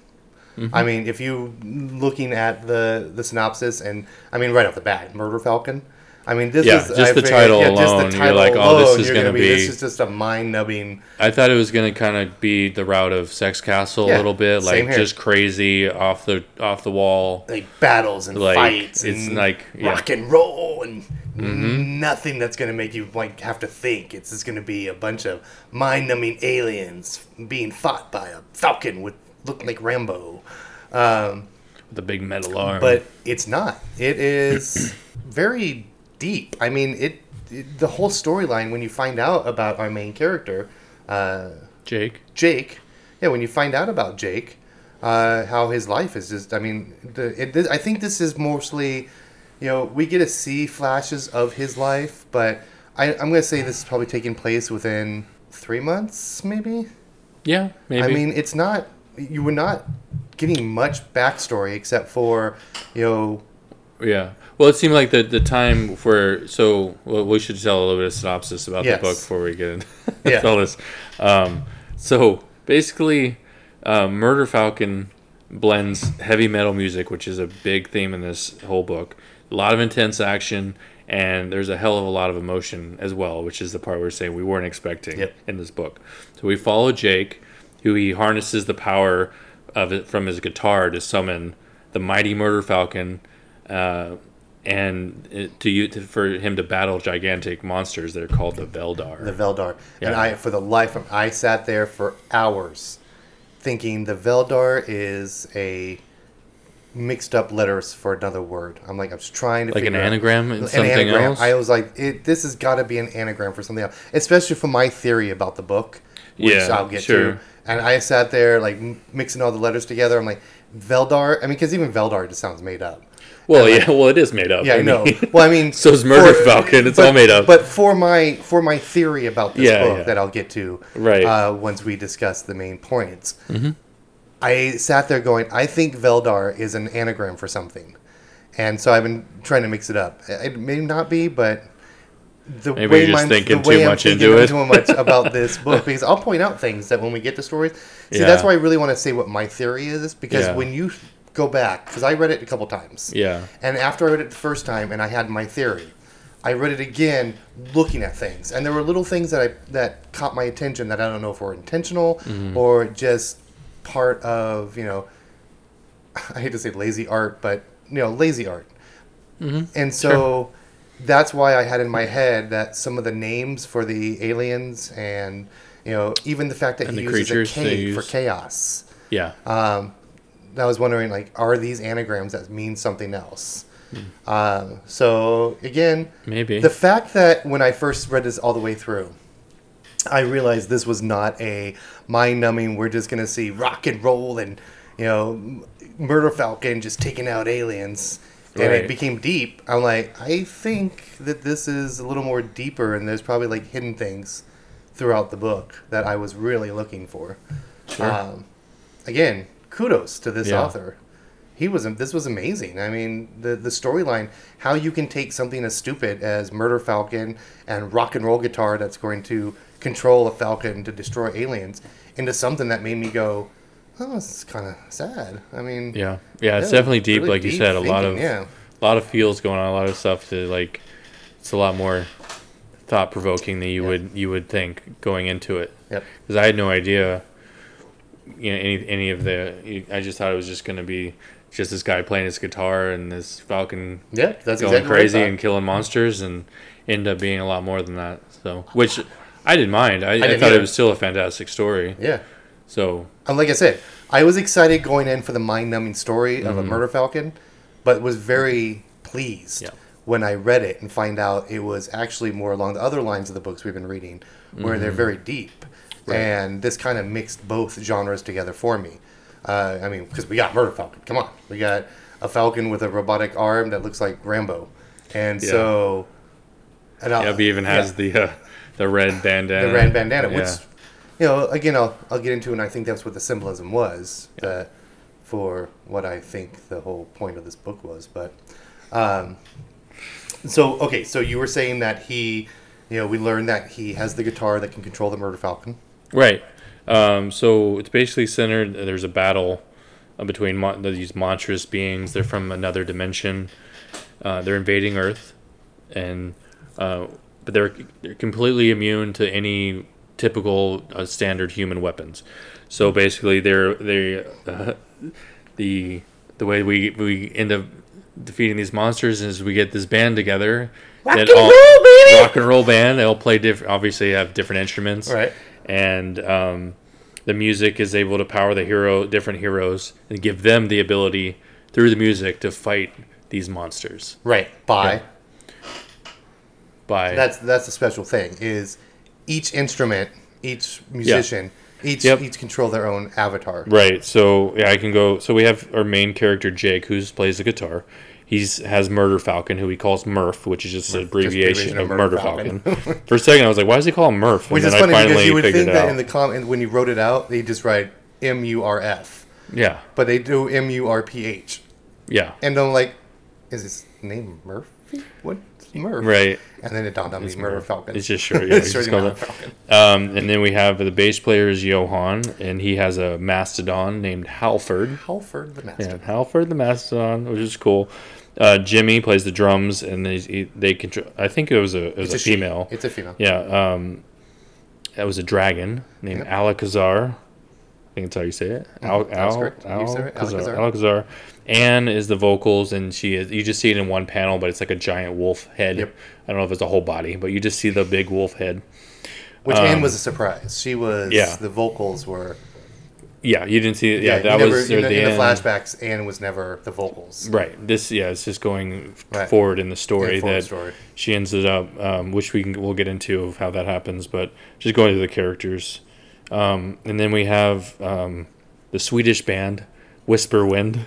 Mm-hmm. I mean, if you looking at the the synopsis and I mean, right off the bat, Murder Falcon. I mean, this Yeah, is just I the figured- title alone, you're like, oh, this is gonna be- This is just a mind numbing. I thought it was gonna kind of be the route of Sex Castle Yeah, a little bit, like just crazy off the off the wall. like battles and Like, fights it's and like- yeah. rock and roll and Mm-hmm. nothing that's gonna make you like have to think. It's just gonna be a bunch of mind-numbing aliens being fought by a falcon with looking like Rambo. Um, a big metal arm. but it's not. It is very deep. I mean, it, it the whole storyline when you find out about our main character. Uh, Jake. Jake, yeah, when you find out about Jake, uh, how his life is just, I mean, the, it, this, I think this is mostly, you know, we get to see flashes of his life, but I, I'm going to say this is probably taking place within three months, maybe. Yeah, maybe. I mean, it's not, you were not getting much backstory except for, you know, Yeah. Well, it seemed like the the time for so well, we should tell a little bit of synopsis about Yes. the book before we get into Yeah. all this. Um, so basically, uh, Murder Falcon blends heavy metal music, which is a big theme in this whole book. A lot of intense action, and there's a hell of a lot of emotion as well, which is the part we're saying we weren't expecting Yep. in this book. So we follow Jake, who he harnesses the power of it from his guitar to summon the mighty Murder Falcon, uh, and it, to, you, to for him to battle gigantic monsters that are called the Veldar. the Veldar. And I, for the life of, I sat there for hours thinking the Veldar is a mixed up letters for another word. I'm like, I was trying to like an anagram and something anagram. else. I was like, it, this has got to be an anagram for something else, especially for my theory about the book, which Yeah, I'll get sure. to. And I sat there like m- mixing all the letters together. I'm like, Veldar. I mean, because even Veldar just sounds made up. Well, yeah, well, it is made up. Yeah, I, know. Well, I mean, so is Murder for- Falcon. It's but- all made up. But for my for my theory about this Yeah, book yeah. that I'll get to Right. uh, once we discuss the main points, I sat there going, I think Veldar is an anagram for something, and so I've been trying to mix it up. It may not be, but the Maybe way my- thinking the way too I'm much thinking into it. too much about this book because I'll point out things that when we get to stories. See, Yeah. that's why I really want to say what my theory is because Yeah. when you go back, because I read it a couple times. yeah, And after I read it the first time and I had my theory, I read it again looking at things. And there were little things that I that caught my attention that I don't know if were intentional Mm-hmm. or just part of, you know, I hate to say lazy art, but you know, lazy art. Mm-hmm. And so that's why I had in my head that some of the names for the aliens and you know, even the fact that And he uses a creatures they for chaos. yeah. Um, I was wondering, like, are these anagrams that mean something else? Um, so again, Maybe. the fact that when I first read this all the way through, I realized this was not a mind-numbing. We're just gonna see rock and roll and you know, Murder Falcon just taking out aliens, and Right. it became deep. I'm like, I think that this is a little more deeper, and there's probably like hidden things throughout the book that I was really looking for. Sure. Um, again, kudos to this Yeah. author. He was this was amazing. I mean, the the storyline, how you can take something as stupid as Murder Falcon and rock and roll guitar that's going to control a falcon to destroy aliens into something that made me go, "Oh, this is kind of sad." I mean, yeah, yeah. It's definitely deep, really like you deep said. A lot of yeah. a lot of feels going on. A lot of stuff to like. It's a lot more thought provoking than you would you would think going into it. Yep. Because I had no idea. You know any any of the. I just thought it was just going to be just this guy playing his guitar and this falcon Yeah, that's going exactly crazy and killing monsters and end up being a lot more than that. So, which I didn't mind. I, I, didn't thought either. it was still a fantastic story. yeah. So, And like I said, I was excited going in for the mind-numbing story of a murder falcon, but was very pleased Mm-hmm. Yeah. when I read it and find out it was actually more along the other lines of the books we've been reading, where they're very deep, Mm-hmm. Right. and this kind of mixed both genres together for me. Uh, I mean, because we got murder falcon. Come on, we got a falcon with a robotic arm that looks like Rambo, and Yeah. so. And yeah, he even has yeah the uh, the red bandana. the red bandana, which you know, again, I'll I'll get into, and I think that's what the symbolism was that for what I think the whole point of this book was. But Um, so okay, so you were saying that he, you know, we learned that he has the guitar that can control the Murder Falcon. Right. Um, so it's basically centered. There's a battle uh, between mon- these monstrous beings. They're from another dimension. Uh, they're invading Earth, and uh, but they're they're completely immune to any typical uh, standard human weapons. So basically, they're they uh, the the way we we end up defeating these monsters is we get this band together. Rock and all- roll, baby! Rock and roll band. They'll play different. Obviously, have different instruments Right. And um, the music is able to power the hero, different heroes, and give them the ability through the music to fight these monsters. Right. By Yeah. By that's that's the special thing is each instrument, each musician, each Yep. each control their own avatar. right, so yeah, I can go. So we have our main character Jake, who plays the guitar. He's has Murder Falcon, who he calls Murph, which is just an abbreviation of Murder Falcon. For a second, I was like, "Why does he call him Murph?" And Which is then funny I because finally you would think that out. in the com when you wrote it out, they just write M U R F, yeah, but they do M U R P H, yeah, and I'm like, is his name Murphy? What's Murph? right. And then it dawned on me, Murder Falcon. It's just short. Yeah, It's it's just Murder called that. Falcon. Um, and then we have the bass player is Johan, and he has a mastodon named Halford. Halford the Master. Yeah, Halford the mastodon, which is cool. Uh, Jimmy plays the drums, and they he, they control. I think it was a it was It's a, she. female. It's a female. Yeah, um, that was a dragon named Yep. Alakazar. I think that's how you say it. Al, that's Al, correct. You said it, Alakazar. Alakazar. Alakazar. Anne is the vocals, and she is. You just see it in one panel, but it's like a giant wolf head. Yep. I don't know if it's a whole body, but you just see the big wolf head. Which Um, Anne was a surprise. She was. yeah. The vocals were. Yeah, you didn't see it. Yeah, you that never, was in, the, in the flashbacks. Anne was never the vocals. Right. This, yeah, it's just going Right. forward in the story Yeah, that story. she ends it up, um, which we can we'll get into of how that happens, but just going to the characters, um, and then we have um, the Swedish band Whisperwind,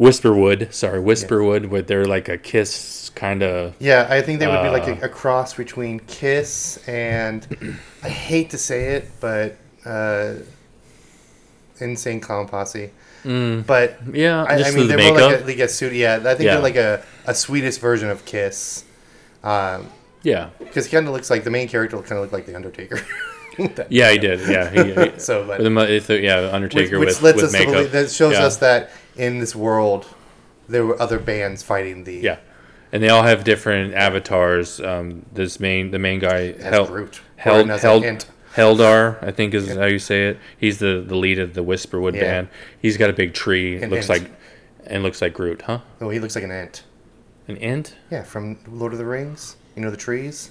Whisperwood. Sorry, Whisperwood, but they're like a Kiss kind of. Yeah, I think they would be like Uh, a, a cross between Kiss and I hate to say it, but uh, Insane Clown Posse. But Yeah, I, I mean, the they're more like a, like a suit. Yeah, I think Yeah. they're like a, a Swedish version of Kiss. Um, yeah, because he kind of looks like the main character. Kind of look like the Undertaker. Yeah, he did. Yeah, he, he- So, but with the yeah, Undertaker which with, lets with us makeup. believe, that shows Yeah. us that in this world there were other bands fighting the Yeah, and they all have different avatars. Um, this main, the main guy, Hel- Groot. Held, Or as a Held, hint. Heldar, I think is how you say it. He's the, the lead of the Whisperwood Yeah. band. He's got a big tree. An looks ent. like and looks like Groot, huh? Oh, he looks like an ant. An ant? Yeah, from Lord of the Rings. You know the trees.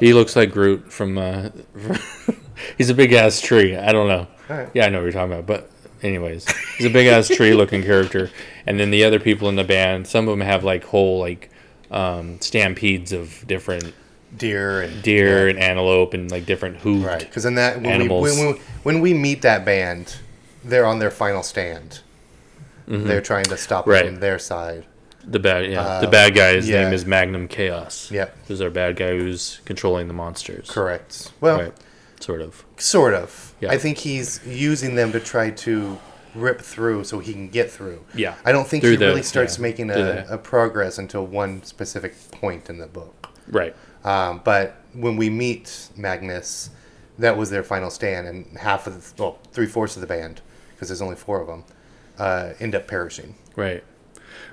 He looks like Groot from. Uh, he's a big ass tree. I don't know. Alright. Yeah, I know what you're talking about. But anyways, he's a big ass tree looking character. And then the other people in the band, some of them have like whole like um, stampedes of different Deer and deer yeah. and antelope and like different hooved. right. Because in that when animals. we, when we when we meet that band, they're on their final stand. They're trying to stop Mm-hmm. Right. their side. The bad, yeah, the Uh, bad guy. His yeah. name is Magnum Chaos. Yep. who's our bad guy who's controlling the monsters. Correct. Well, Right. Sort of. sort of. Yeah. I think he's using them to try to rip through so he can get through. Yeah. I don't think Through he the- really starts yeah, making a, a progress until one specific point in the book. Right. Um, but when we meet Magnus, that was their final stand, and half of the, well, three fourths of the band, because there's only four of them, uh, end up perishing. Right.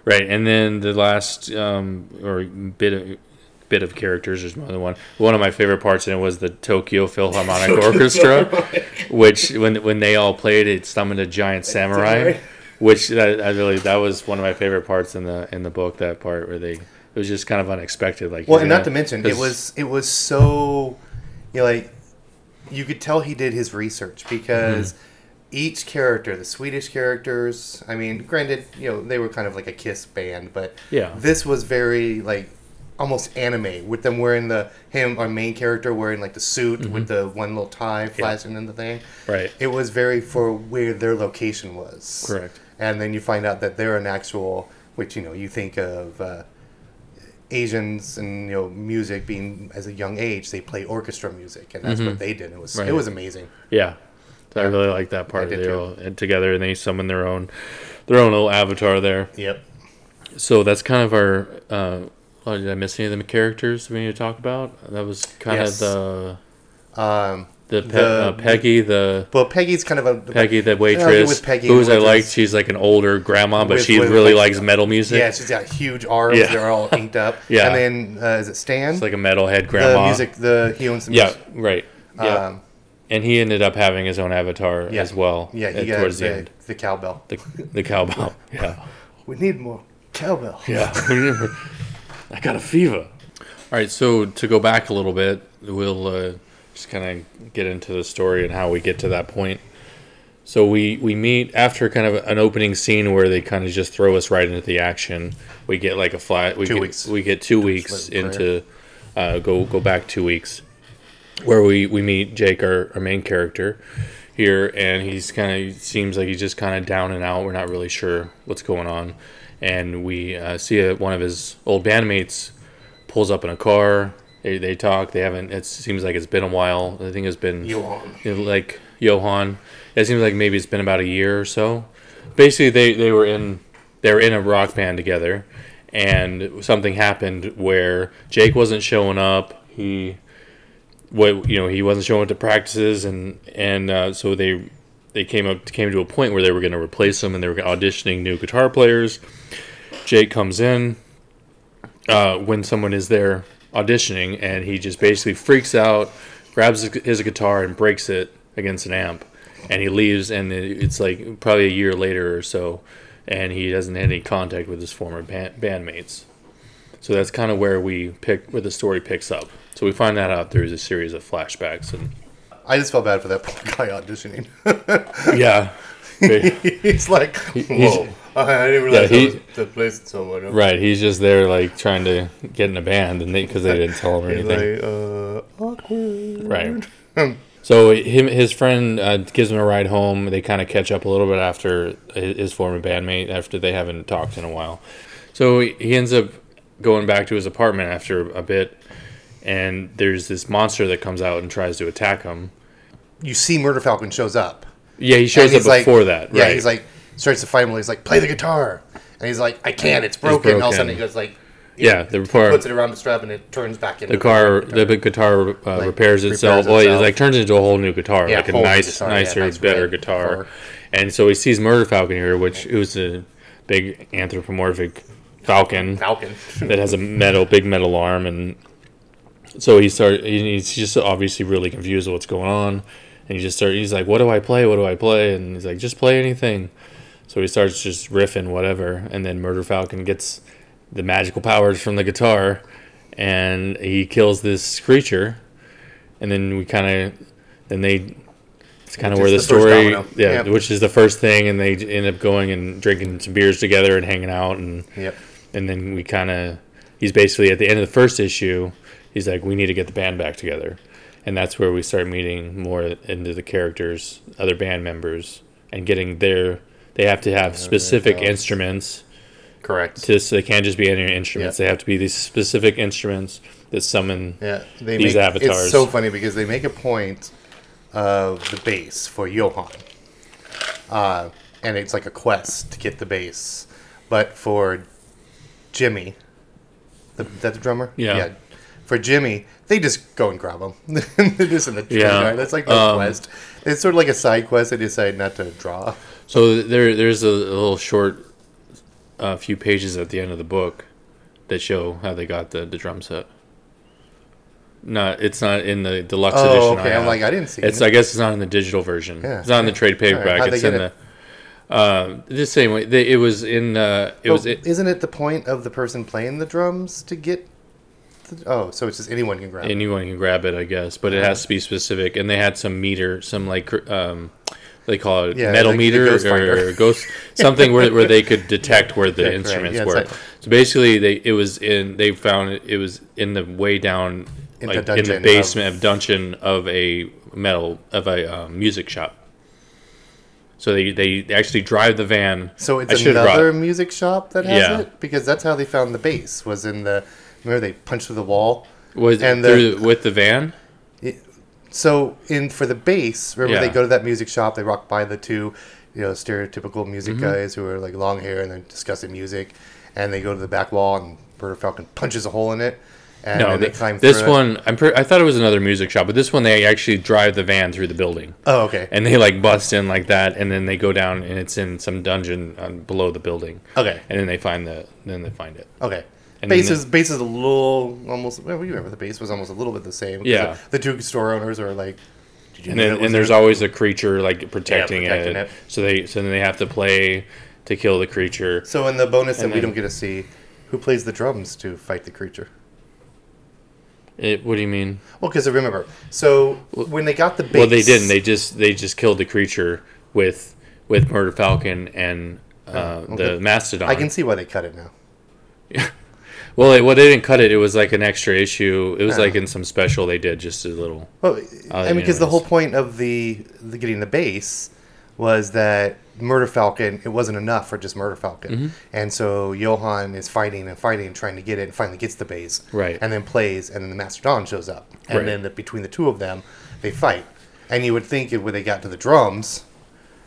Right. And then the last um, or bit of bit of characters. There's more than one. One of my favorite parts in it was the Tokyo Philharmonic Orchestra, which when when they all played, it summoned a giant samurai. samurai. Which I, I really that was one of my favorite parts in the in the book. That part where they it was just kind of unexpected. Like Well, you're and not gonna- mention, it was it was so, you know, like you could tell he did his research because Mm-hmm. Each character, the Swedish characters, I mean, granted, you know, they were kind of like a Kiss band, but Yeah. this was very like almost anime with them wearing the him our main character wearing like the suit with the one little tie flashing in the thing. Mm-hmm. Right. It was very for where their location was. Correct. And then you find out that they're an actual, which you know you think of. Uh, Asians and you know music being as a young age they play orchestra music and that's what they did it was Mm-hmm. Right. it was amazing Yeah. I really like that part. They too. all together and they summon their own their own little avatar there. yep so that's kind of our. Uh, oh, did I miss any of the characters we need to talk about? That was kind Yes. of the Um, the, Pe- The- uh, Peggy, the well, Peggy's kind of a Peggy, the waitress, Peggy, who's I like. She's like an older grandma, but With- she with, really like, likes metal music. Yeah, she's got huge arms. Yeah. They're all inked up. Yeah. And then uh, is it Stan? It's like a metalhead the grandma. music. The he owns the Yeah, music. right. Yeah, Um, and he ended up having his own avatar Yeah. as well. yeah, at- he got towards the, the end. the cowbell. The the cowbell. Yeah. We need more cowbell. Yeah. I got a fever. All right, so to go back a little bit, we'll uh, just kind of get into the story and how we get to that point. So we we meet after kind of an opening scene where they kind of just throw us right into the action. We get like a flat. We Two get, weeks. We get two weeks into uh, go go back two weeks, where we we meet Jake, our, our main character here, and he's kind of seems like he's just kind of down and out. We're not really sure what's going on, and we uh, see a, one of his old bandmates pulls up in a car. They, they talk. They haven't. It seems like it's been a while. I think it's been Johan. you know, like Johan. It seems like maybe it's been about a year or so. Basically, they, they were in they were in a rock band together, and something happened where Jake wasn't showing up. He what you know he wasn't showing up to practices, and and uh, so they they came up came to a point where they were going to replace him, and they were auditioning new guitar players. Jake comes in uh, when someone is there auditioning, and he just basically freaks out, grabs his, guitar and breaks it against an amp, and he leaves. And it's like probably a year later or so, and he doesn't have any contact with his former band, bandmates. So that's kind of where we pick where the story picks up. So we find that out there's a series of flashbacks and I just felt bad for that poor guy auditioning. yeah, he's like, whoa. I didn't realize Yeah, he- I was the place someone. right. He's just there like trying to get in a band, and they because they didn't tell him or He's anything. like, uh, awkward. Right. So him, his friend uh, gives him a ride home. They kind of catch up a little bit after his former bandmate, after they haven't talked in a while. So he ends up going back to his apartment after a bit, and there's this monster that comes out and tries to attack him. You see, Murder Falcon shows up. Yeah, he shows up he's like- before that. Yeah, right. he's like starts to fight him. He's like, play the guitar, and he's like, I can't. It's broken. And all of a sudden, he goes like, yeah, the report. puts it around the strap, and it turns back into the car, the big guitar uh, repairs itself. well, it like turns into a whole new guitar, Yeah, like a nice, guitar, yeah, nicer, nice better guitar. And so he sees Murder Falcon here, which who's a big anthropomorphic falcon Falcon. that has a metal, big metal arm, and so he started. He's just obviously really confused what's going on, and he just started. He's like, "What do I play? What do I play?" And he's like, "Just play anything." So he starts just riffing whatever, and then Murder Falcon gets the magical powers from the guitar, and he kills this creature, and then we kind of, then they. It's kind of where the the story, yeah, Yep. which is the first thing, and they end up going and drinking some beers together and hanging out, and Yep. and then we kind of he's basically at the end of the first issue he's like we need to get the band back together and that's where we start meeting more into the characters other band members and getting their they have to have specific instruments Correct. to so they can't just be any instruments Yeah. they have to be these specific instruments that summon Yeah, they These make, avatars. It's so funny because they make a point of the bass for Johan, uh, and it's like a quest to get the bass. But for Jimmy, the, that the drummer, Yeah. For Jimmy, they just go and grab him. They're just in the tree Yeah. That's like no Um, quest. It's sort of like a side quest. They decide not to draw. so there there's a, a little short uh, few pages at the end of the book that show how they got the, the drum set not it's not in the deluxe edition Oh, I okay. I'm like, I didn't see It's it. I guess it's not in the digital version. Yeah, it's not in the trade paperback. they it's in get the uh, the same way. They, it was in. Uh, it was. Well, It, isn't it the point of the person playing the drums to get? Oh, so it's just anyone can grab. it. anyone can grab it, I guess, but it has to be specific. And they had some meter, some like um, they call it Yeah, metal like meter ghost or finder. ghost something where, where they could detect where the right. instruments Yeah, were. like- so basically, they it was in. They found it, it was in the way down, In the in the basement of, dungeon of a metal of a um, music shop. So they, they actually drive the van. So it's another music shop that has Yeah. it because that's how they found the bass. Was in the remember they punched through the wall. Was And through with the van? So in for the bass, remember Yeah. they go to that music shop. They walk by the two, you know, stereotypical music Mm-hmm. guys who are like long hair and they're discussing music. and they go to the back wall, and Murder Falcon punches a hole in it, and No, then they climb this through one I thought it was another music shop, but this one they actually drive the van through the building. Oh, okay. and they like bust in like that, and then they go down, and it's in some dungeon um, below the building. Okay. and then they find the then they find it. Okay. And bass then is bass is a little almost. Well, you remember the bass was almost a little bit the same. Yeah. The, the two store owners are like. Did you And then and there's there?" always a creature like protecting, protecting it. it. So they so then they have to play to kill the creature. So in the bonus that and we don't get to see, who plays the drums to fight the creature? It, what do you mean? Well, because remember, so when they got the bass, Well, they didn't. They just they just killed the creature with with Murder Falcon and uh, Oh, okay. the Mastodon. I can see why they cut it now. Well, they, well, they didn't cut it. It was like an extra issue. It was Oh. like in some special they did just a little. Well, I mean, because the whole point of the, the getting the bass was that Murder Falcon, it wasn't enough for just Murder Falcon, Mm-hmm. and so Johan is fighting and fighting, and trying to get it, and finally gets the bass, Right. And then plays, and then the Mastodon shows up, and Right. then the, between the two of them, they fight, and you would think it, when they got to the drums,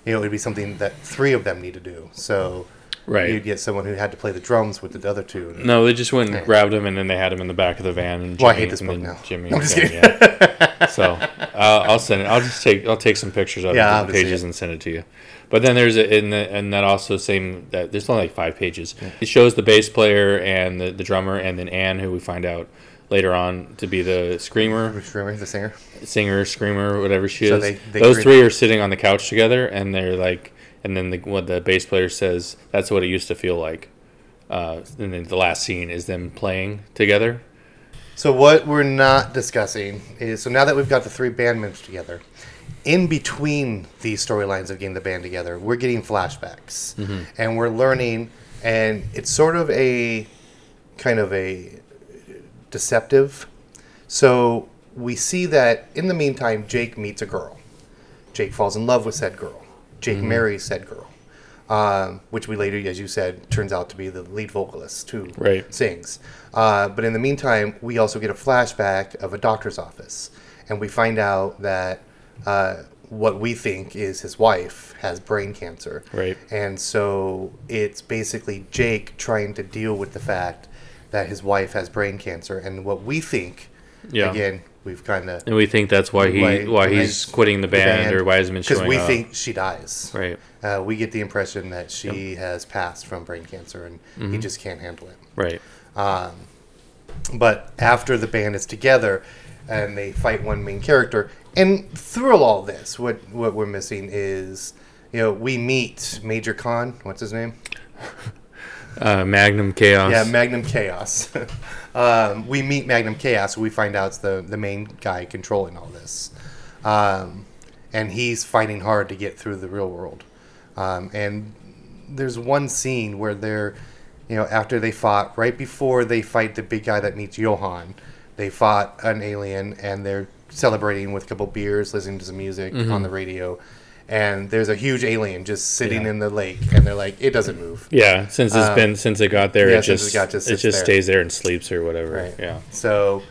you know, it would be something that three of them need to do. So. Right. You'd get someone who had to play the drums with the other two. No, they just went and grabbed him, and then they had him in the back of the van. And Jimmy, Well, I hate this book now. Jimmy, I'm just kidding. yeah. so uh, I'll send it. I'll just take. I'll take some pictures of Yeah, the I'll just see pages and send it to you. But then there's a, in the and that also same that there's only like five pages. It shows the bass player and the, the drummer, and then Anne, who we find out later on to be the screamer, Remember the singer? singer, screamer, whatever she So is. they- they Those three are sitting on the couch together, and they're like, and then the, what the bass player says, that's what it used to feel like. Uh, and then the last scene is them playing together. So what we're not discussing is so now that we've got the three band members together, in between these storylines of getting the band together, we're getting flashbacks, and we're learning, and it's sort of a kind of a deceptive. So we see that in the meantime, Jake meets a girl. Jake falls in love with said girl. Jake marries said girl, um, which we later, as you said, turns out to be the lead vocalist who Right. sings. Uh, but in the meantime, we also get a flashback of a doctor's office, and we find out that uh, what we think is his wife has brain cancer. Right. And so it's basically Jake trying to deal with the fact that his wife has brain cancer, and what we think, Yeah. again, we've kind of And we think that's why he Why- he's quitting the band, or why he hasn't been because we up. think she dies. right, Uh, we get the impression that she has passed from brain cancer, and Mm-hmm. he just can't handle it. right, But after the band is together and they fight one main character, and through all this, what what we're missing is, you know, we meet Major Khan. What's his name? uh, Magnum Chaos. Yeah, Magnum Chaos. um, we meet Magnum Chaos. We find out it's the the main guy controlling all this, um, and he's fighting hard to get through the real world. Um, and there's one scene where they're, you know, after they fought, right before they fight the big guy that meets Johan, they fought an alien, and they're celebrating with a couple beers, listening to some music on the radio. And there's a huge alien just sitting Yeah. in the lake, and they're like, it doesn't move. Yeah, since it's been since it got there, Um, yeah, it just it got- just it just there. stays there and sleeps or whatever. Right. Yeah, So,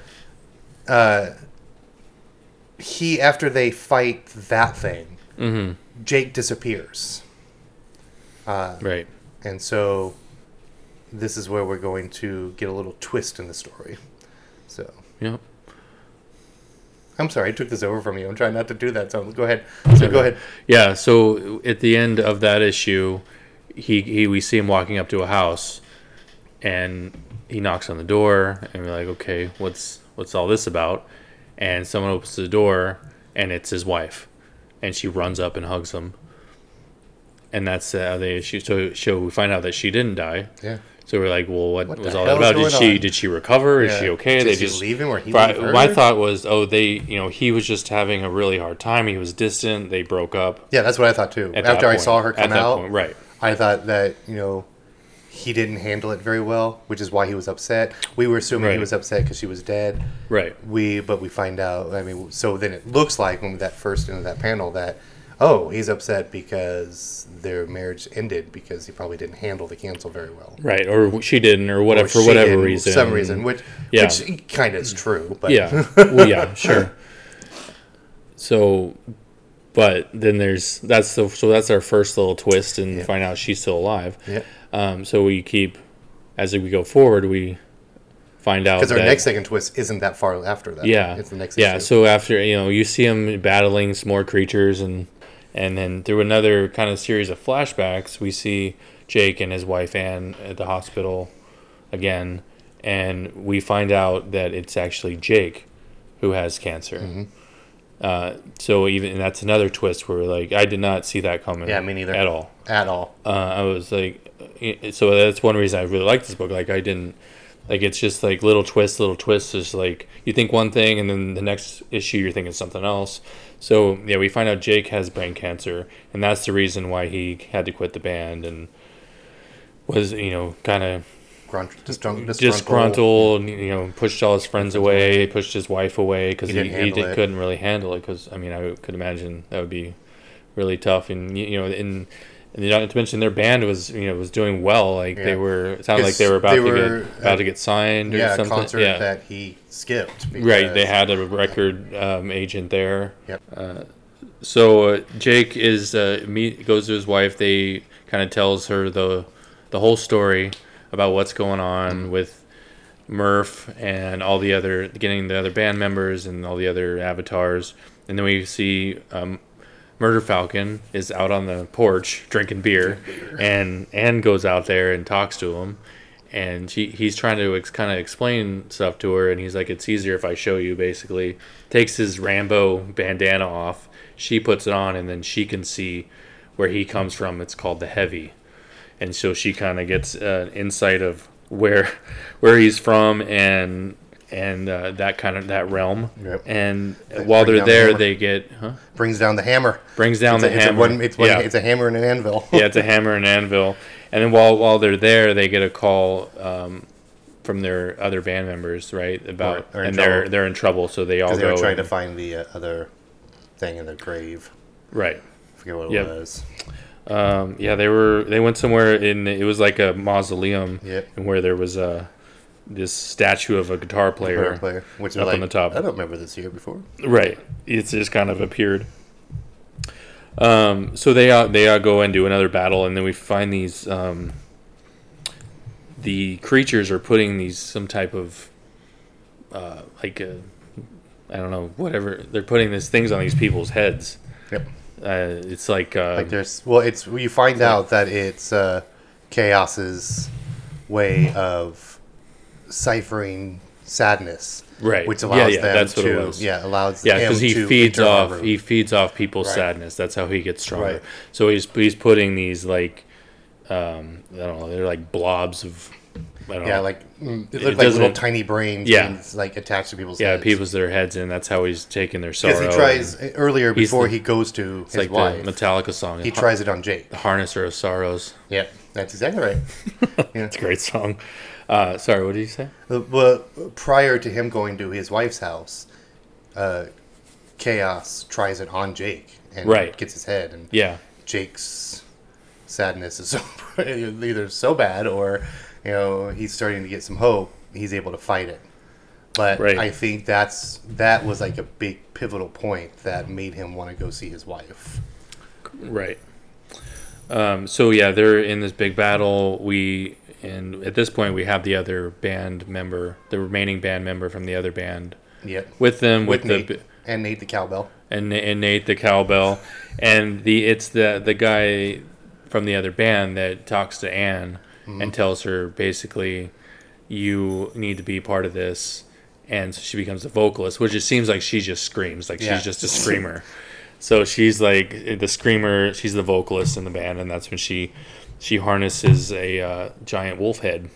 uh, he after they fight that thing, mm-hmm. Jake disappears, right. and so this is where we're going to get a little twist in the story. So, Yep. I'm sorry I took this over from you. I'm trying not to do that. So go ahead. So go ahead. Yeah, so at the end of that issue, he, he we see him walking up to a house, and he knocks on the door, and we're like, okay, what's what's all this about? And someone opens the door, and it's his wife, and she runs up and hugs him. And that's uh, the issue. So, so we find out that she didn't die. Yeah. So we're like, well, what, What was all that about? Did she on? did she recover? Is she okay? Did they just leave him or he Right, leave my thought was, oh, they, you know, he was just having a really hard time. He was distant. They broke up. Yeah, that's what I thought too. After I point. saw her come out, point, right. I thought that you know he didn't handle it very well, which is why he was upset. We were assuming he was upset because she was dead. Right. We, but we find out. I mean, so then it looks like when that first into that panel that, oh, he's upset because their marriage ended because he probably didn't handle the cancel very well. Right, or she didn't, or whatever Or for whatever reason. some reason, which Yeah. which kind of is true. But yeah, well, yeah, sure. So, but then there's that's the so that's our first little twist, and Yeah. find out she's still alive. yeah, Um, so we keep as we go forward, we find out Because our that- next second twist isn't that far after that. yeah, It's the next yeah. issue. So after you know, you see him battling some more creatures, and and then through another kind of series of flashbacks, we see Jake and his wife Anne at the hospital again, and we find out that it's actually Jake who has cancer. Mm-hmm. Uh, so even and that's another twist where like I did not see that coming. Yeah, me neither. at all. At all. Uh, I was like, so that's one reason I really like this book. Like I didn't, like it's just like little twists, little twists. Is like you think one thing, and then the next issue you're thinking something else. So yeah, we find out Jake has brain cancer, and that's the reason why he had to quit the band and was you know kind of Grunt, disgruntled. disgruntled. You know, pushed all his friends away, pushed his wife away because He he, he, did, couldn't really handle it. Because I mean, I could imagine that would be really tough. And you know, in and you not to mention their band was you know was doing well. Like they were, it sounded like they were about they to were get about to get signed or Yeah, something. concert yeah, that he skipped. right. They had a record um, agent there. Yep. So uh, Jake is uh, meet goes to his wife. They kind of tells her the the whole story about what's going on with Murph and all the other getting the other band members and all the other avatars. And then we see um, Murder Falcon is out on the porch drinking beer, and Anne goes out there and talks to him. And she, he's trying to ex- kind of explain stuff to her, and he's like, "It's easier if I show you." Basically, takes his Rambo bandana off. She puts it on, and then she can see where he comes from. It's called the Heavy, and so she kind of gets uh, insight of where where he's from and and uh, that kind of that realm. Yep. And while they're down the there, they get huh? brings down the hammer. brings down It's the a, it's hammer. A one, it's, one, yeah. it's a hammer and an anvil. yeah, it's a hammer and anvil. And then while while they're there, they get a call um, from their other band members, right? About Or- or and they're they're in trouble, so they all go they were trying to find the uh, other thing in the grave. right. I forget what it was. Um, yeah, they were they went somewhere in it was like a mausoleum, Yep. and where there was a this statue of a guitar player, Player, player, which is up like, on the top. I don't remember this here before. Right. It's just kind of appeared. Um, so they uh, they uh, go and do another battle, and then we find these um, the creatures are putting these some type of uh, like a, I don't know whatever they're putting these things on these people's heads. Yep. Uh, it's like, uh, Like there's well, it's you find out that it's uh, Chaos's way of ciphering sadness, right, which allows yeah, them that's what to it was. yeah allows Yeah, because he to feeds off room. he feeds off people's Right. sadness. That's how he gets stronger. Right. So he's he's putting these like um, I don't know, they're like blobs of I don't yeah know. like mm, it It like little tiny brains Yeah. like attached to people's yeah, heads. people's their heads in. That's how he's taking their sorrow. because he tries earlier before the- he goes to It's his like wife. the Metallica song. he tries it on Jake. the Harvester of Sorrows. Yeah, that's exactly right. It's a great song. Uh, sorry, what did you say? Well, prior to him going to his wife's house, uh, Chaos tries it on Jake and Right. gets his head, and Yeah, Jake's sadness is so, either so bad or you know he's starting to get some hope. He's able to fight it, but Right. I think that's that was like a big pivotal point that made him want to go see his wife. right. Um, so yeah, they're in this big battle. We and at this point we have the other band member, the remaining band member from the other band, Yep, with them with, with Nate the and Nate the cowbell. and, and Nate the cowbell, and the it's the the guy from the other band that talks to Anne mm-hmm. and tells her basically, you need to be part of this, and so she becomes a vocalist, which it seems like she just screams, like Yeah. she's just a screamer. So she's like the screamer. She's the vocalist in the band, and that's when she she harnesses a uh, giant wolf head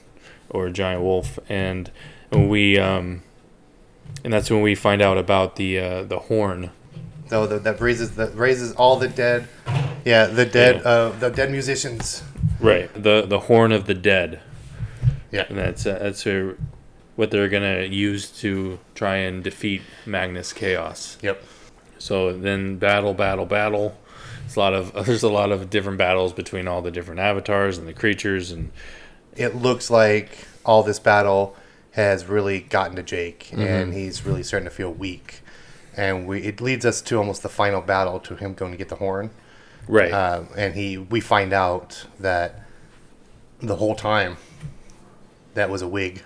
or a giant wolf, and we um, and that's when we find out about the uh, the horn So that, that raises that raises all the dead, yeah, the dead, Yeah. uh, the dead musicians. Right. The the horn of the dead. Yeah. And that's uh, that's uh what they're gonna use to try and defeat Magnus Chaos. Yep. So then battle, battle, battle. It's a lot of there's a lot of different battles between all the different avatars and the creatures and It looks like all this battle has really gotten to Jake, Mm-hmm. and he's really starting to feel weak. And we it leads us to almost the final battle to him going to get the horn. right. Um, and he we find out that the whole time that was a wig,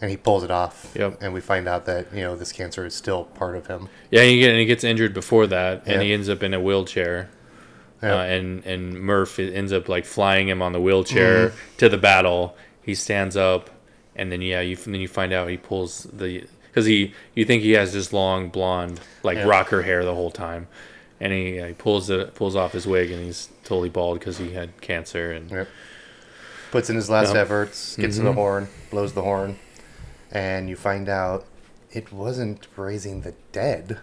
and he pulls it off. Yep. And we find out that you know this cancer is still part of him. Yeah, and he, get, and he gets injured before that, and Yeah. he ends up in a wheelchair. Yeah. Uh, and and Murph ends up like flying him on the wheelchair Mm-hmm. to the battle. He stands up, and then yeah, you then you find out he pulls the because he you think he has this long blonde like Yeah. rocker hair the whole time, and he, uh, he pulls it pulls off his wig and he's totally bald because he had cancer and Yep. Puts in his last Yep. efforts, gets to the horn, blows the horn, and you find out it wasn't raising the dead.